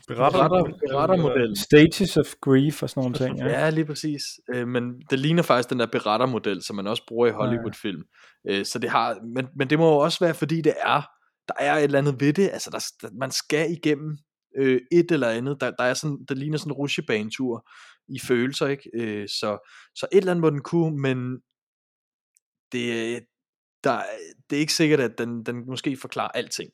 beretter, berettermodel. Stages of grief og sådan nogle ting. Ja, ja lige præcis. Øh, men det ligner faktisk den der berettermodel, som man også bruger i Hollywood-film. Øh, så det har, men, men det må jo også være, fordi det er, der er et eller andet ved det. Altså, der, der, man skal igennem øh, et eller andet. Der, der, er sådan, der ligner sådan en rusjebanetur i følelser, ikke? Øh, så, så et eller andet må den kunne, men det, der, det er ikke sikkert, at den, den måske forklarer alting.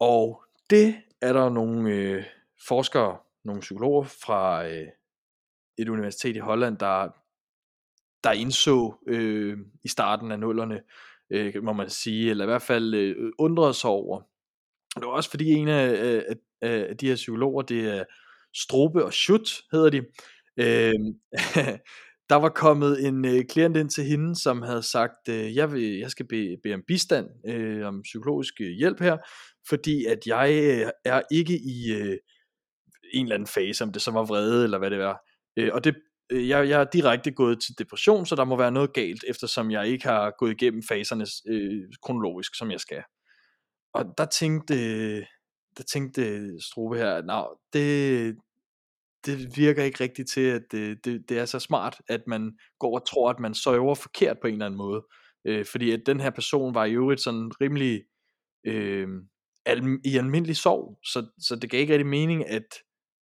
Og det er der nogle øh, forskere, nogle psykologer fra øh, et universitet i Holland, der, der indså øh, i starten af nullerne, øh, må man sige, eller i hvert fald øh, undrede sig over. Det var også fordi en af, af, af de her psykologer, det er Strobe og Schutt, hedder de, øh, der var kommet en øh, klient ind til hende, som havde sagt, øh, jeg, vil, jeg skal bede, bede om bistand, øh, om psykologisk øh, hjælp her, fordi at jeg øh, er ikke i øh, en eller anden fase, om det så var vrede eller hvad det var. Øh, og det, øh, jeg, jeg er direkte gået til depression, så der må være noget galt, eftersom jeg ikke har gået igennem faserne øh, kronologisk, som jeg skal. Og der tænkte, der tænkte Strobe her, at det, det virker ikke rigtigt til, at det, det, det er så smart, at man går og tror, at man søger forkert på en eller anden måde. Øh, fordi at den her person var i øvrigt sådan rimelig øh, al, i almindelig sorg, så, så det gav ikke rigtig mening, at,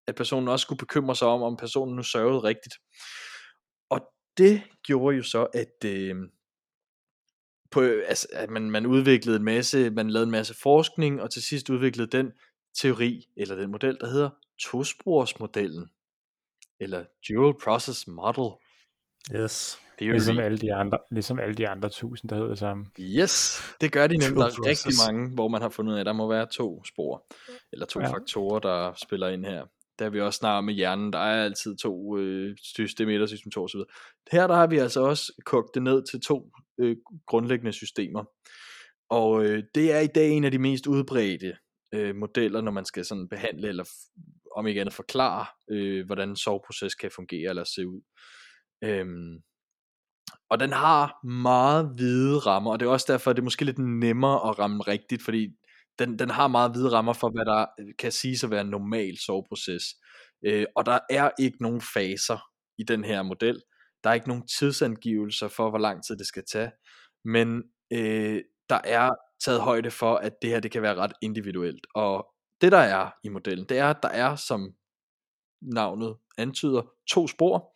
at personen også skulle bekymre sig om, om personen nu sørgede rigtigt. Og det gjorde jo så, at, øh, på, altså, at man, man udviklede en masse, man lavede en masse forskning, og til sidst udviklede den teori, eller den model, der hedder tosporsmodellen, eller Dual Process Model. Yes. Theory. Ligesom alle de andre, ligesom alle de andre tusind, der hedder det samme. Yes, det gør de nemlig. Der er rigtig mange, hvor man har fundet ud af, at der må være to spor, eller to ja. faktorer, der spiller ind her. Der er vi også snart med hjernen, der er altid to øh, system 1 og system 2 osv. Her der har vi altså også kogt det ned til to øh, grundlæggende systemer. Og øh, det er i dag en af de mest udbredte øh, modeller, når man skal sådan behandle eller om ikke andet forklare, øh, hvordan en soveproces kan fungere eller se ud. Øhm, og den har meget hvide rammer, og det er også derfor, at det er måske lidt nemmere at ramme rigtigt, fordi den, den har meget hvide rammer for, hvad der øh, kan siges at være en normal soveproces. Øh, og der er ikke nogen faser i den her model. Der er ikke nogen tidsangivelser for, hvor lang tid det skal tage. Men øh, der er taget højde for, at det her det kan være ret individuelt. Og det der er i modellen, det er, at der er, som navnet antyder, to spor,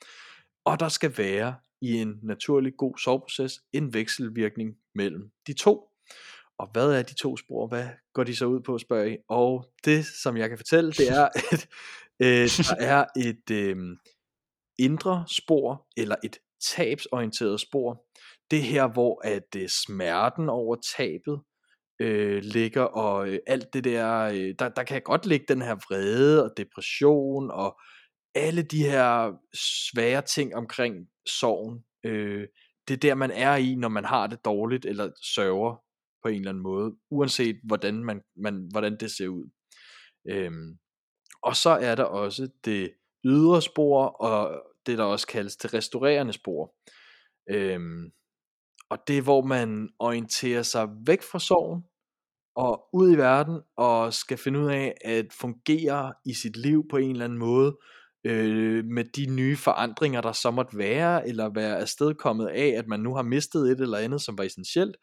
og der skal være i en naturlig god soveproces en vekselvirkning mellem de to. Og hvad er de to spor? Hvad går de så ud på, spørger I? Og det, som jeg kan fortælle, det er, at øh, der er et øh, indre spor, eller et tabsorienteret spor. Det her, hvor at øh, smerten over tabet øh, ligger, og øh, alt det der, øh, der, der kan godt ligge den her vrede og depression, og alle de her svære ting omkring sorgen. Øh, det er der, man er i, når man har det dårligt, eller sørger på en eller anden måde, uanset hvordan, man, man, hvordan det ser ud. Øhm, og så er der også det ydre spor, og det der også kaldes det restaurerende spor. Øhm, og det er hvor man orienterer sig væk fra sorgen, og ud i verden, og skal finde ud af at fungere i sit liv på en eller anden måde, øh, med de nye forandringer, der så måtte være, eller være afstedkommet af, at man nu har mistet et eller andet, som var essentielt,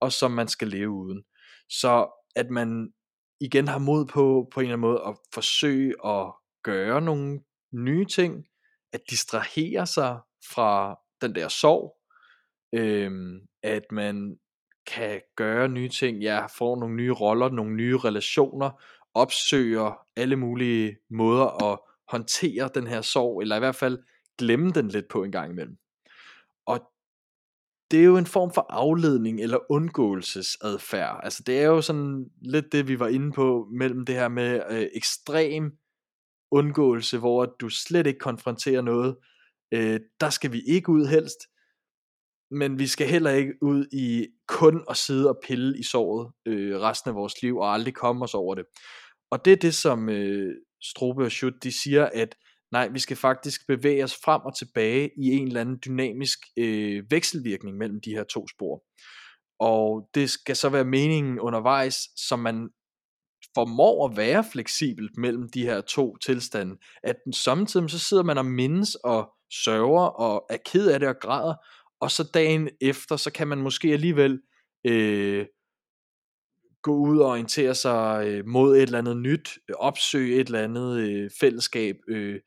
og som man skal leve uden. Så at man igen har mod på, på en eller anden måde, at forsøge at gøre nogle nye ting, at distrahere sig fra den der sorg, øhm, at man kan gøre nye ting, ja, får nogle nye roller, nogle nye relationer, opsøger alle mulige måder at håndtere den her sorg, eller i hvert fald glemme den lidt på en gang imellem. Og det er jo en form for afledning eller undgåelsesadfærd. Altså det er jo sådan lidt det, vi var inde på mellem det her med øh, ekstrem undgåelse, hvor du slet ikke konfronterer noget. Øh, der skal vi ikke ud helst, men vi skal heller ikke ud i kun at sidde og pille i såret øh, resten af vores liv og aldrig komme os over det. Og det er det, som øh, Strobe og Schutt, de siger, at nej, vi skal faktisk bevæge os frem og tilbage i en eller anden dynamisk øh, vekselvirkning mellem de her to spor. Og det skal så være meningen undervejs, som man formår at være fleksibelt mellem de her to tilstande. At samtidig så sidder man og mindes og sørger og er ked af det og græder, og så dagen efter, så kan man måske alligevel øh, gå ud og orientere sig øh, mod et eller andet nyt, øh, opsøge et eller andet øh, fællesskab, øh,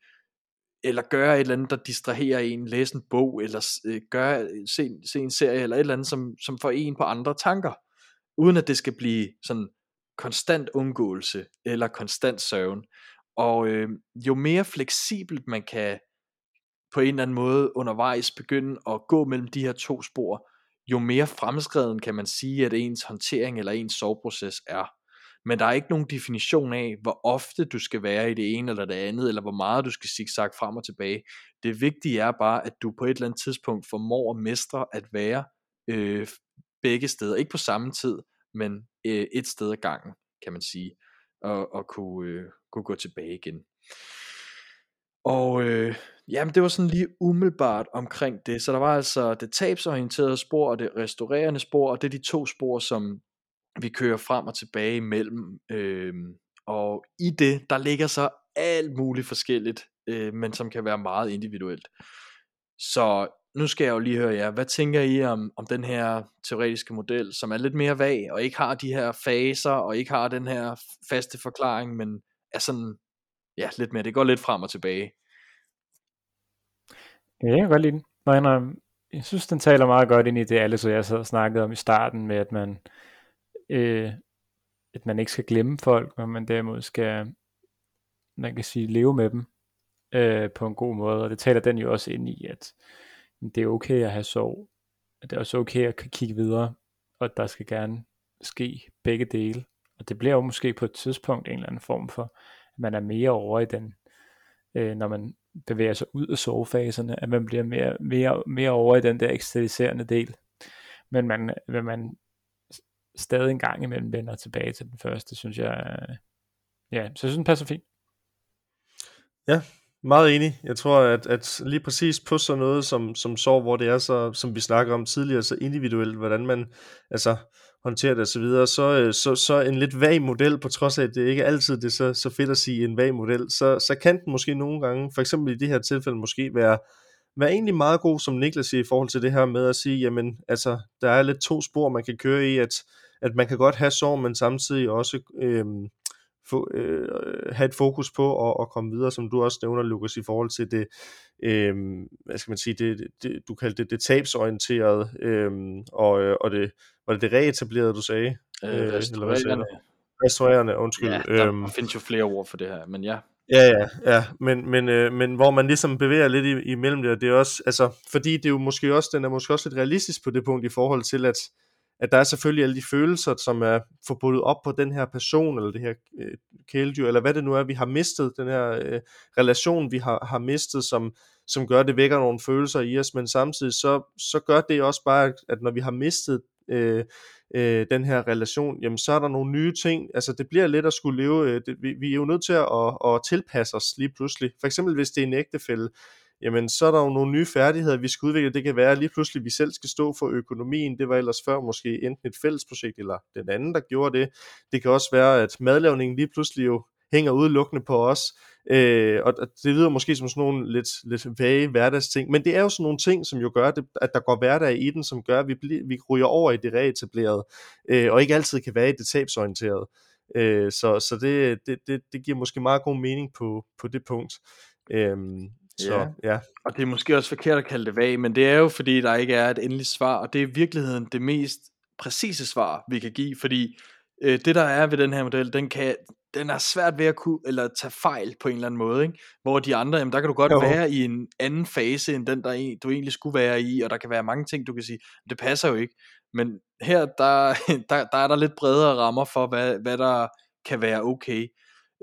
eller gøre et eller andet, der distraherer en, læse en bog, eller øh, gøre, øh, se, se en serie, eller et eller andet, som, som får en på andre tanker, uden at det skal blive sådan konstant undgåelse, eller konstant søvn. Og øh, jo mere fleksibelt man kan på en eller anden måde undervejs begynde at gå mellem de her to spor, jo mere fremskreden kan man sige, at ens håndtering eller ens soveproces er. Men der er ikke nogen definition af, hvor ofte du skal være i det ene eller det andet, eller hvor meget du skal zigzag frem og tilbage. Det vigtige er bare, at du på et eller andet tidspunkt formår at mestre at være øh, begge steder. Ikke på samme tid, men øh, et sted ad gangen, kan man sige. Og, og kunne, øh, kunne gå tilbage igen. Og øh, jamen det var sådan lige umiddelbart omkring det. Så der var altså det tabsorienterede spor og det restaurerende spor, og det er de to spor, som vi kører frem og tilbage imellem. Øh, og i det, der ligger så alt muligt forskelligt, øh, men som kan være meget individuelt. Så nu skal jeg jo lige høre jer, hvad tænker I om, om den her teoretiske model, som er lidt mere vag, og ikke har de her faser, og ikke har den her faste forklaring, men er sådan, ja, lidt mere, det går lidt frem og tilbage. Ja, jeg kan godt lide den. Nå, jeg synes, den taler meget godt ind i det, alle så jeg så snakkede om i starten, med at man, øh, at man ikke skal glemme folk, men man derimod skal, man kan sige, leve med dem øh, på en god måde, og det taler den jo også ind i, at det er okay at have sorg, at det er også okay at kigge videre, og der skal gerne ske begge dele, og det bliver jo måske på et tidspunkt en eller anden form for, man er mere over i den, øh, når man bevæger sig ud af sovefaserne, at man bliver mere, mere, mere over i den der ekstaliserende del. Men man, men man stadig en gang imellem vender tilbage til den første, synes jeg, øh, ja, så jeg synes den passer fint. Ja, meget enig. Jeg tror, at, at lige præcis på sådan noget som, som sorg, hvor det er så, som vi snakker om tidligere, så individuelt, hvordan man altså, håndtere det osv., så, så, øh, så, så en lidt vag model, på trods af, at det ikke altid det er så, så fedt at sige en vag model, så, så kan den måske nogle gange, for eksempel i det her tilfælde, måske være, være egentlig meget god, som Niklas siger, i forhold til det her med at sige, jamen, altså, der er lidt to spor, man kan køre i, at, at man kan godt have sorg, men samtidig også øhm, få, øh, have et fokus på at, at komme videre, som du også nævner, Lukas, i forhold til det, øh, hvad skal man sige, det, det, du kaldte det, det tabsorienterede, øh, og, øh, og det, var det det reetablerede, du sagde? Øh, øh restaurerende. Restaurerende, undskyld. Ja, der øhm, findes jo flere ord for det her, men ja. Ja, ja, ja, men, men, øh, men hvor man ligesom bevæger lidt i, imellem det, og det er også, altså, fordi det er jo måske også, den er måske også lidt realistisk på det punkt i forhold til, at, at der er selvfølgelig alle de følelser, som er forbundet op på den her person, eller det her øh, kæledyr, eller hvad det nu er, vi har mistet, den her øh, relation, vi har, har mistet, som, som gør, det vækker nogle følelser i os, men samtidig så, så gør det også bare, at når vi har mistet øh, øh, den her relation, jamen så er der nogle nye ting, altså det bliver lidt at skulle leve, øh, det, vi, vi er jo nødt til at, at, at tilpasse os lige pludselig. For eksempel hvis det er en ægtefælde, jamen så er der jo nogle nye færdigheder, vi skal udvikle. Det kan være lige pludselig, vi selv skal stå for økonomien. Det var ellers før måske enten et fællesprojekt eller den anden, der gjorde det. Det kan også være, at madlavningen lige pludselig jo hænger udelukkende på os. Øh, og det lyder måske som sådan nogle lidt, lidt vage hverdagsting, men det er jo sådan nogle ting, som jo gør, det, at der går hverdag i den, som gør, at vi, bl- vi ryger over i det reetablerede, øh, og ikke altid kan være i det tabsorienterede. Øh, så så det, det, det, det giver måske meget god mening på, på det punkt. Øh, så, Ja. ja. Og det er måske også forkert at kalde det vag, men det er jo fordi, der ikke er et endeligt svar, og det er i virkeligheden det mest præcise svar, vi kan give, fordi øh, det der er ved den her model, den, kan, den er svært ved at kunne, eller tage fejl på en eller anden måde, ikke? hvor de andre, jamen, der kan du godt Jo. være i en anden fase, end den, der en, du egentlig skulle være i, og der kan være mange ting, du kan sige, det passer jo ikke, men her, der, der, der er der lidt bredere rammer for, hvad, hvad der kan være okay,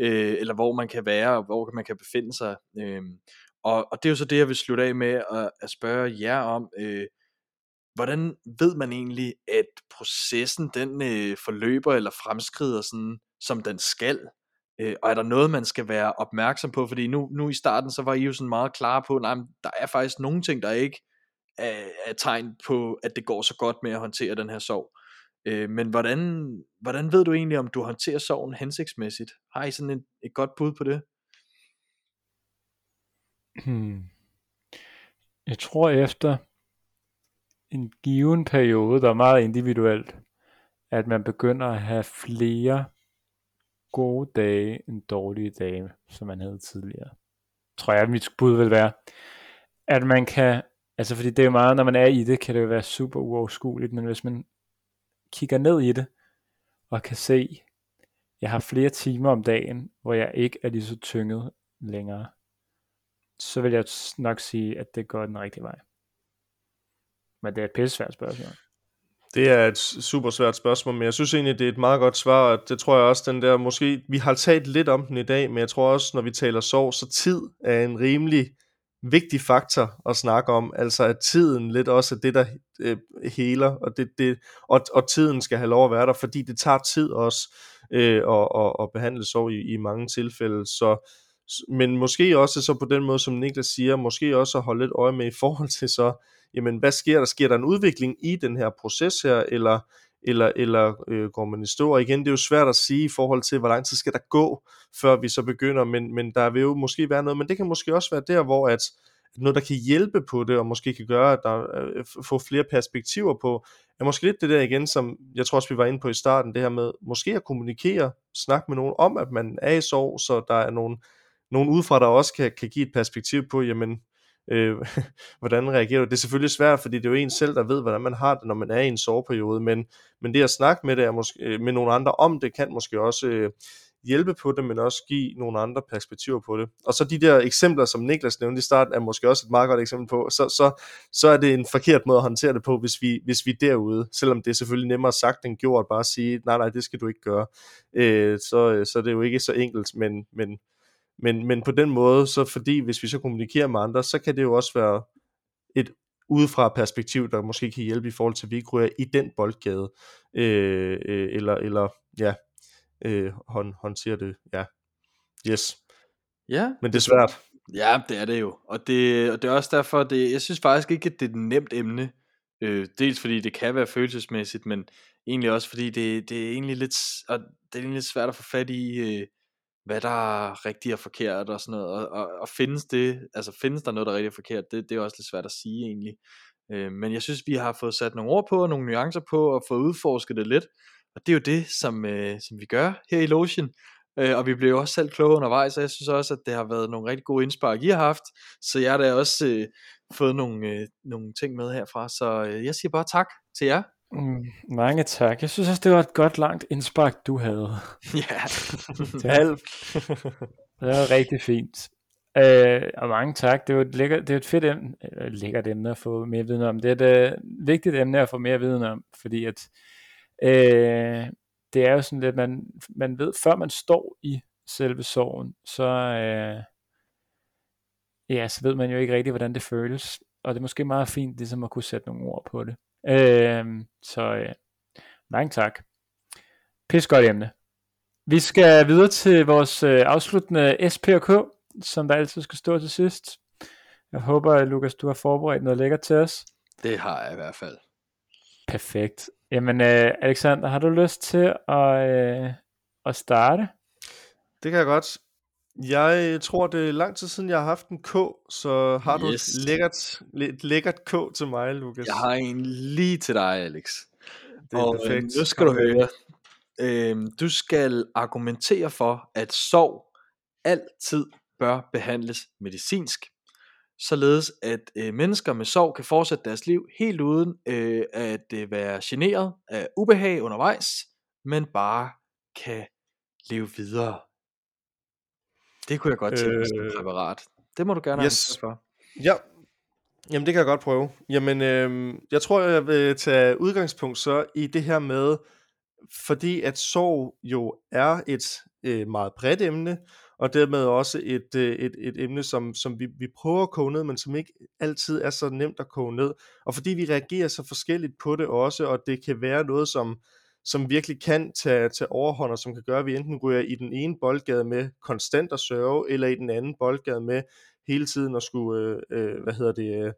øh, eller hvor man kan være, og hvor man kan befinde sig, øh, og, og det er jo så det, jeg vil slutte af med at, at spørge jer om. Øh, hvordan ved man egentlig, at processen den øh, forløber eller fremskrider sådan, som den skal? Øh, og er der noget, man skal være opmærksom på? Fordi nu, nu i starten, så var I jo sådan meget klare på, nej, der er faktisk nogle ting, der ikke er, er tegn på, at det går så godt med at håndtere den her sorg. Øh, men hvordan, hvordan ved du egentlig, om du håndterer sorgen hensigtsmæssigt? Har I sådan et, et godt bud på det? Hmm. Jeg tror efter en given periode, der er meget individuelt, at man begynder at have flere gode dage end dårlige dage, som man havde tidligere. Tror jeg, mit bud vil være, at man kan, altså fordi det er jo meget, når man er i det, kan det jo være super uoverskueligt, men hvis man kigger ned i det, og kan se, jeg har flere timer om dagen, hvor jeg ikke er lige så tynget længere, så vil jeg nok sige, at det går den rigtige vej. Men det er et pisse svært spørgsmål. Det er et super svært spørgsmål, men jeg synes egentlig, det er et meget godt svar, og det tror jeg også, den der måske, vi har talt lidt om den i dag, men jeg tror også, når vi taler sorg, så tid er en rimelig vigtig faktor at snakke om, altså at tiden lidt også er det, der øh, heler, og, det, det, og, og tiden skal have lov at være der, fordi det tager tid også øh, at, at, at behandle sorg i, i mange tilfælde, så men måske også så på den måde, som Niklas siger, måske også at holde lidt øje med i forhold til så, jamen hvad sker der? Sker der en udvikling i den her proces her, eller, eller, eller øh, går man i stå? Og igen, det er jo svært at sige i forhold til, hvor lang tid skal der gå, før vi så begynder, men, men der vil jo måske være noget, men det kan måske også være der, hvor at noget, der kan hjælpe på det, og måske kan gøre, at der øh, få flere perspektiver på, er måske lidt det der igen, som jeg tror også, vi var inde på i starten, det her med måske at kommunikere, snakke med nogen om, at man er i sorg, så der er nogen, nogen udefra, der også kan, kan give et perspektiv på, jamen, øh, hvordan reagerer du? Det er selvfølgelig svært, fordi det er jo en selv, der ved, hvordan man har det, når man er i en soveperiode, men, men det at snakke med, det er måske, øh, med nogle andre om det, kan måske også øh, hjælpe på det, men også give nogle andre perspektiver på det. Og så de der eksempler, som Niklas nævnte i starten, er måske også et meget godt eksempel på, så, så, så er det en forkert måde at håndtere det på, hvis vi, hvis vi er derude, selvom det er selvfølgelig nemmere sagt end gjort, bare at sige, nej, nej, det skal du ikke gøre. Øh, så, øh, så det er jo ikke så enkelt, men, men men, men på den måde, så fordi hvis vi så kommunikerer med andre, så kan det jo også være et udefra perspektiv, der måske kan hjælpe i forhold til, at vi ikke ryger i den boldgade, øh, øh, eller, eller ja, øh, hånd, håndtere det, ja, yes. Ja. Men det er svært. Ja, det er det jo. Og det, og det er også derfor, det, jeg synes faktisk ikke, at det er et nemt emne. Øh, dels fordi det kan være følelsesmæssigt, men egentlig også fordi det, det er egentlig lidt, og det er egentlig lidt svært at få fat i, øh, hvad der er rigtigt og forkert og sådan noget, og, og, og findes det, altså findes der noget, der er rigtigt og forkert, det, det er også lidt svært at sige egentlig. Øh, men jeg synes, vi har fået sat nogle ord på, og nogle nuancer på, og fået udforsket det lidt, og det er jo det, som, øh, som vi gør her i Lotion, øh, og vi blev jo også selv kloge undervejs, og jeg synes også, at det har været nogle rigtig gode indspark, I har haft, så jeg har da også øh, fået nogle, øh, nogle ting med herfra, så øh, jeg siger bare tak til jer. Mm, mange tak. Jeg synes også, det var et godt langt indspark, du havde. Ja. Det var, det var rigtig fint. Øh, og mange tak. Det er jo et, lækker, det er et fedt emne, øh, lækkert emne at få mere viden om. Det er et øh, vigtigt emne at få mere viden om, fordi at øh, det er jo sådan lidt, man, man ved, før man står i selve sorgen, så, øh, ja, så ved man jo ikke rigtig, hvordan det føles. Og det er måske meget fint ligesom at kunne sætte nogle ord på det. Øh, så øh, mange tak. Pis godt emne. Vi skal videre til vores øh, afsluttende SP og K, som der altid skal stå til sidst. Jeg håber, Lukas, du har forberedt noget lækkert til os. Det har jeg i hvert fald. Perfekt. Jamen, øh, Alexander, har du lyst til at, øh, at starte? Det kan jeg godt. Jeg tror, det er lang tid siden, jeg har haft en K, så har du Yes. et lækkert, et lækkert K til mig, Lukas? Jeg har en lige til dig, Alex. det er og øh, perfekt. nu skal du høre. Øhm, du skal argumentere for, at sorg altid bør behandles medicinsk, således at øh, mennesker med sorg kan fortsætte deres liv helt uden øh, at øh, være generet af ubehag undervejs, men bare kan leve videre. Det kunne jeg godt tænke mig som Øh, præparat. Det må du gerne yes. yes. for. Ja, jamen det kan jeg godt prøve. Jamen, øhm, jeg tror, jeg vil tage udgangspunkt så i det her med, fordi at sorg jo er et øh, meget bredt emne, og dermed også et, øh, et, et emne, som, som vi, vi prøver at koge ned, men som ikke altid er så nemt at koge ned. Og fordi vi reagerer så forskelligt på det også, og det kan være noget, som, som virkelig kan tage, tage overhånd, og som kan gøre, at vi enten ryger i den ene boldgade med konstant at sørge, eller i den anden boldgade med hele tiden at skulle, øh, øh hvad hedder det, øh,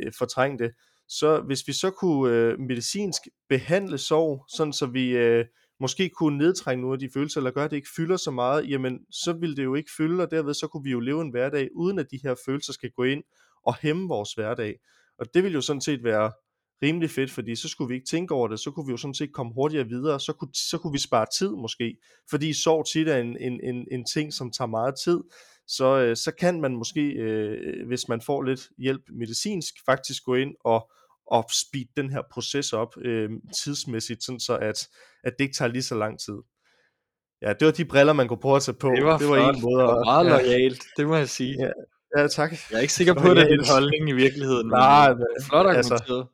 øh, fortrænge det. Så hvis vi så kunne øh, medicinsk behandle sorg, sådan så vi øh, måske kunne nedtrænge nogle af de følelser, eller gøre, at det ikke fylder så meget, jamen så ville det jo ikke fylde, og derved så kunne vi jo leve en hverdag, uden at de her følelser skal gå ind og hæmme vores hverdag. Og det ville jo sådan set være rimelig fedt, fordi så skulle vi ikke tænke over det, så kunne vi jo sådan set komme hurtigere videre, så kunne, så kunne vi spare tid måske, fordi sorg tit er en, en, en, en ting, som tager meget tid, så, øh, så kan man måske, øh, hvis man får lidt hjælp medicinsk, faktisk gå ind og, og speed den her proces op øh, tidsmæssigt, sådan så at, at det ikke tager lige så lang tid. Ja, det var de briller, man kunne prøve at tage på. Det var, det var flot. en måde Det var meget ja, lojalt, det må jeg sige. Ja, ja, tak. Jeg er ikke sikker på, at det er Loyalt. holdning i virkeligheden, Nej, men, flot altså, argumenteret.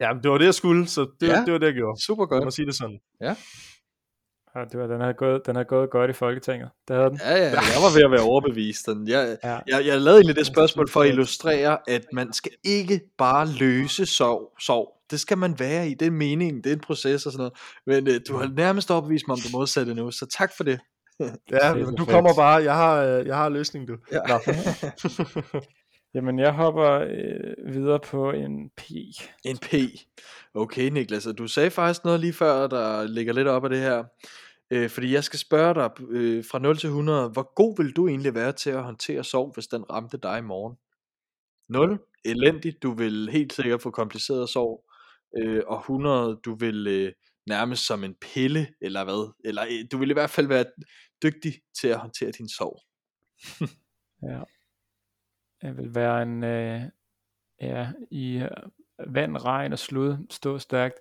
Ja, det var det, jeg skulle, så det, Ja. ja. det var det, jeg gjorde. Super Jeg må godt. sige det sådan. Ja, det var, den, har gået, den har gået godt i Folketinget. Det havde den. Ja, ja, jeg var ved at være overbevist. Den. Jeg, Ja. jeg, jeg lavede egentlig det spørgsmål for at illustrere, at man skal ikke bare løse sorg. sorg. Det skal man være i. Det er meningen. Det er en proces og sådan noget. Men øh, du har nærmest overbevist mig om det modsatte nu, så tak for det. Ja, du kommer bare. Jeg har, øh, jeg har løsningen, du. Ja. Jamen, jeg hopper øh, videre på en P. En P. Okay, Niklas, og du sagde faktisk noget lige før, der ligger lidt op af det her. Øh, fordi jeg skal spørge dig øh, fra 0 til 100, hvor god vil du egentlig være til at håndtere sorg, hvis den ramte dig i morgen? 0. Elendigt, du vil helt sikkert få kompliceret sorg. Øh, og 100, du vil øh, nærmest som en pille, eller hvad? Eller øh, du vil i hvert fald være dygtig til at håndtere din sorg. Ja. Jeg vil være en, øh, ja, i øh, vand, regn og slud, stå stærkt.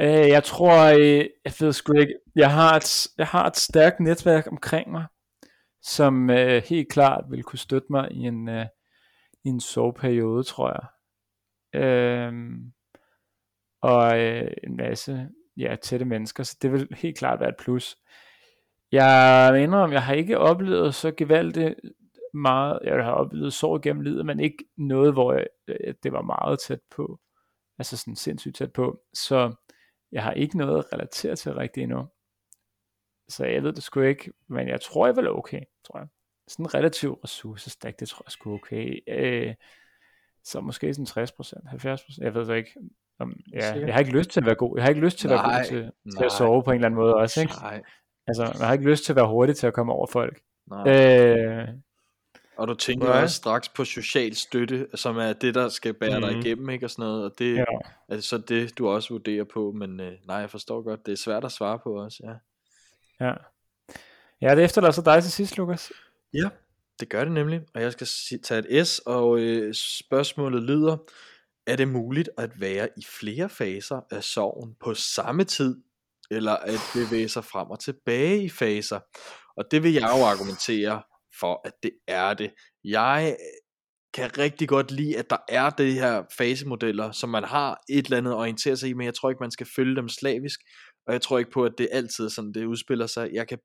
Øh, jeg tror, øh, jeg ved sgu ikke, jeg har et, jeg har et stærkt netværk omkring mig, som øh, helt klart vil kunne støtte mig i en, øh, i en soveperiode, tror jeg. Øh, og øh, en masse ja, tætte mennesker, så det vil helt klart være et plus. Jeg mener om, jeg har ikke oplevet så gevaldigt meget, jeg har oplevet sorg gennem livet, men ikke noget, hvor jeg, øh, det var meget tæt på, altså sådan sindssygt tæt på, så jeg har ikke noget at relatere til rigtig endnu. Så jeg ved det sgu ikke, men jeg tror, jeg vil okay, tror jeg. Sådan relativt ressourcestærk, det tror jeg sgu okay. Øh, så måske sådan 60%, 70%, jeg ved det ikke. Om, ja, jeg har ikke lyst til at være god. Jeg har ikke lyst til at være Nej, god til, til at sove på en eller anden måde også, ikke? Nej, Altså, jeg har ikke lyst til at være hurtig til at komme over folk. nej. Øh, Og du tænker Nej. også straks på social støtte, som er det, der skal bære dig Mhm. igennem, ikke? Og sådan noget. Og det ja. er så det, du også vurderer på. Men øh, nej, jeg forstår godt, det er svært at svare på også, ja. Ja. Ja, det efterlader så dig til sidst, Lukas. Ja, det gør det nemlig. Og jeg skal tage et S, og øh, spørgsmålet lyder, er det muligt at være i flere faser af sorgen på samme tid, eller at bevæge sig frem og tilbage i faser? Og det vil jeg jo argumentere for, at det er det. Jeg øh, kan rigtig godt lide, at der er det her fasemodeller, som man har et eller andet at orientere sig i, men jeg tror ikke, man skal følge dem slavisk, og jeg tror ikke på, at det altid er sådan, det udspiller sig. Jeg kan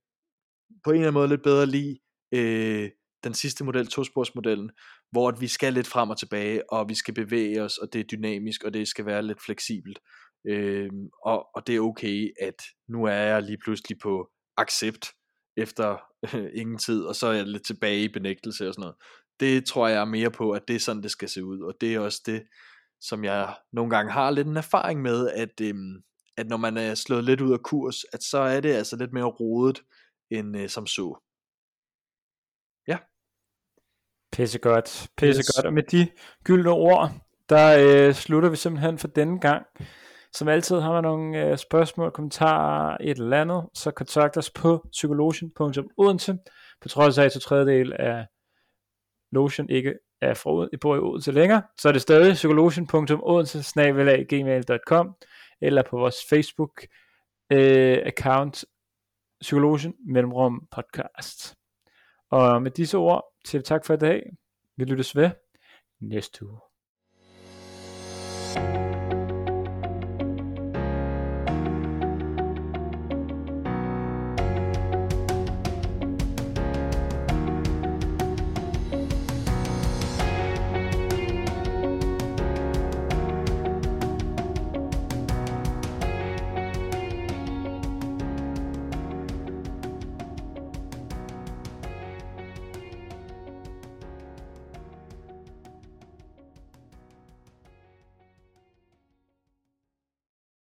på en eller anden måde lidt bedre lide øh, den sidste model, tosporsmodellen, hvor at vi skal lidt frem og tilbage, og vi skal bevæge os, og det er dynamisk, og det skal være lidt fleksibelt. Øh, og, og det er okay, at nu er jeg lige pludselig på accept efter øh, ingen tid, og så er jeg lidt tilbage i benægtelse og sådan noget. Det tror jeg mere på, at det er sådan, det skal se ud, og det er også det, som jeg nogle gange har lidt en erfaring med, at, øhm, at når man er slået lidt ud af kurs, at så er det altså lidt mere rodet, end øh, som så. Ja. Pisse godt, pisse yes. Og med de gyldne ord, der øh, slutter vi simpelthen for denne gang. Som altid har man nogle øh, spørgsmål, kommentarer, et eller andet, så kontakt os på psykologen.odense. På trods af, at to tredjedel af Lotion ikke er fra bor i Odense længere, så er det stadig psykologen.odense.gmail.com eller på vores Facebook øh, account Psykologen Mellemrum Podcast. Og med disse ord til tak for i dag. Vi lyttes ved næste uge.